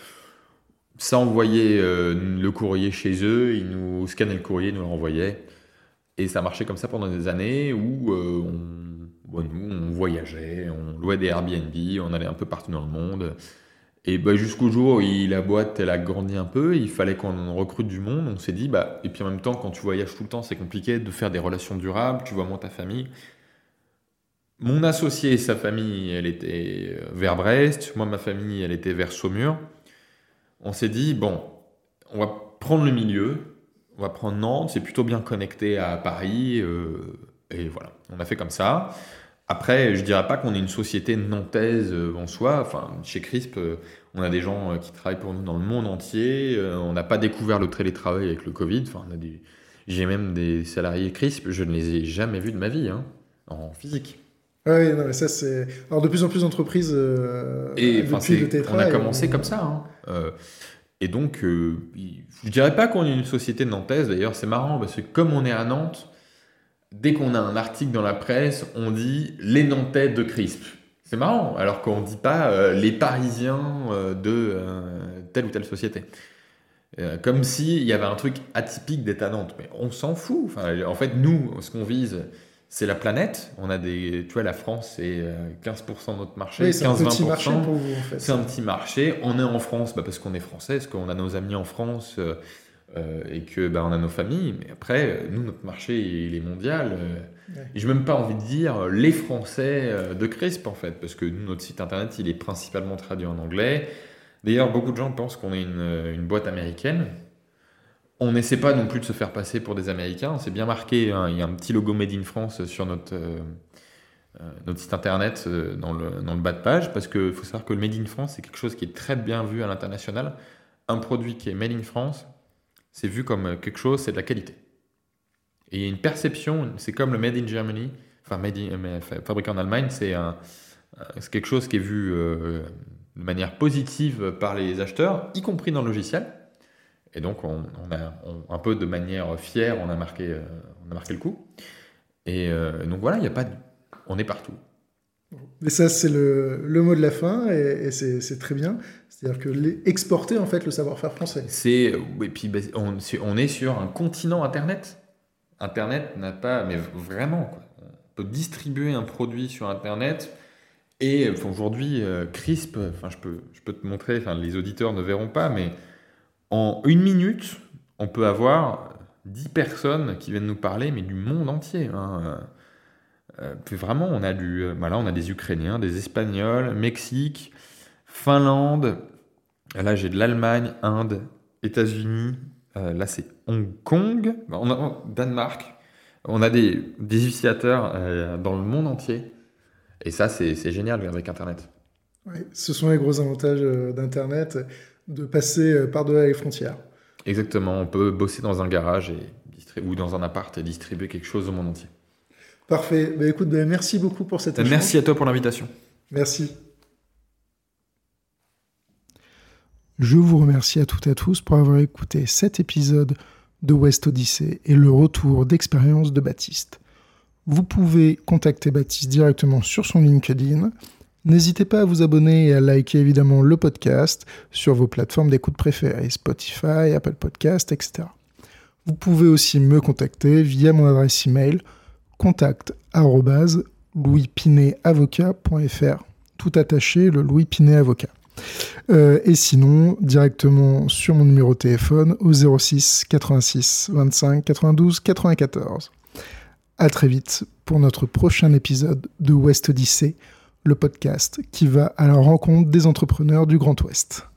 Ça envoyait le courrier chez eux. Ils nous scannaient le courrier, nous le renvoyaient. Et ça marchait comme ça pendant des années où on nous, on voyageait, on louait des Airbnb, on allait un peu partout dans le monde. Et bah, jusqu'au jour où la boîte elle a grandi un peu, il fallait qu'on recrute du monde. On s'est dit, bah, et puis en même temps, quand tu voyages tout le temps, c'est compliqué de faire des relations durables, tu vois moins ta famille. Mon associé sa famille, elle était vers Brest, moi ma famille, elle était vers Saumur. On s'est dit, bon, on va prendre le milieu, on va prendre Nantes, c'est plutôt bien connecté à Paris, euh, et voilà, on a fait comme ça. Après, je dirais pas qu'on est une société nantaise euh, en soi. Chez Crisp, euh, on a des gens qui travaillent pour nous dans le monde entier. On n'a pas découvert le télétravail avec le Covid. J'ai même des salariés Crisp, je ne les ai jamais vus de ma vie, hein, en physique. Oui, non, mais ça c'est. Alors de plus en plus d'entreprises. et on a commencé comme ça. Hein. et donc, je dirais pas qu'on est une société nantaise. D'ailleurs, c'est marrant parce que comme on est à Nantes, dès qu'on a un article dans la presse, on dit les Nantais de Crisp. C'est marrant, alors qu'on ne dit pas euh, les Parisiens euh, de euh, telle ou telle société. comme s'il y avait un truc atypique d'être à Nantes. Mais on s'en fout. Enfin, en fait, nous, ce qu'on vise, c'est la planète. On a des, tu vois, la France, c'est 15% de notre marché, 15-20%. C'est un petit marché. On est en France bah, parce qu'on est français, parce qu'on a nos amis en France. Euh, et que bah, on a nos familles, mais après, nous, notre marché, il est mondial. Euh, et je n'ai même pas envie de dire les Français euh, de Crisp, en fait, parce que notre site internet, il est principalement traduit en anglais. D'ailleurs, beaucoup de gens pensent qu'on est une, une boîte américaine. On n'essaie pas non plus de se faire passer pour des Américains. C'est bien marqué, hein, il y a un petit logo Made in France sur notre, notre site internet dans, le, dans le bas de page, parce qu'il faut savoir que le Made in France, c'est quelque chose qui est très bien vu à l'international. Un produit qui est Made in France, c'est vu comme quelque chose, c'est de la qualité. Et il y a une perception, c'est comme le Made in Germany, enfin, made in, fabriqué en Allemagne, c'est quelque chose qui est vu euh, de manière positive par les acheteurs, y compris dans le logiciel. Et donc, on, a un peu de manière fière, on a marqué, euh, on a marqué le coup. Et euh, donc voilà, il y a pas, on est partout. Mais ça, c'est le, le, mot de la fin, et, c'est très bien. C'est-à-dire que les, exporter en fait le savoir-faire français. C'est et puis ben, on, on, est sur un continent Internet. Internet n'a pas, mais vraiment, quoi. on peut distribuer un produit sur Internet. Et aujourd'hui, euh, Crisp, enfin je peux, je peux te montrer, enfin les auditeurs ne verront pas, mais en une minute, on peut avoir 10 personnes qui viennent nous parler, mais du monde entier. Hein. Euh, vraiment, on a, du, euh, voilà, on a des Ukrainiens, des Espagnols, Mexique, Finlande. Là, j'ai de l'Allemagne, Inde, États-Unis. Euh, là, c'est Hong Kong, on a, Danemark. On a des, des utilisateurs dans le monde entier. Et ça, c'est génial avec Internet. Oui, ce sont les gros avantages d'Internet, de passer par-delà les frontières. Exactement, on peut bosser dans un garage et, ou dans un appart et distribuer quelque chose au monde entier. Parfait. Bah, écoute, bah, merci beaucoup pour cette échange. Merci à toi pour l'invitation. Merci. Je vous remercie à toutes et à tous pour avoir écouté cet épisode de West Odyssey et le retour d'expérience de Baptiste. Vous pouvez contacter Baptiste directement sur son LinkedIn. N'hésitez pas à vous abonner et à liker évidemment le podcast sur vos plateformes d'écoute préférées, Spotify, Apple Podcast, etc. Vous pouvez aussi me contacter via mon adresse email contact louispinéavocat.fr tout attaché, le Louis Pinet Avocat. Euh, et sinon, directement sur mon numéro de téléphone au 06 86 25 92 94. À très vite pour notre prochain épisode de West Odyssey, le podcast qui va à la rencontre des entrepreneurs du Grand Ouest.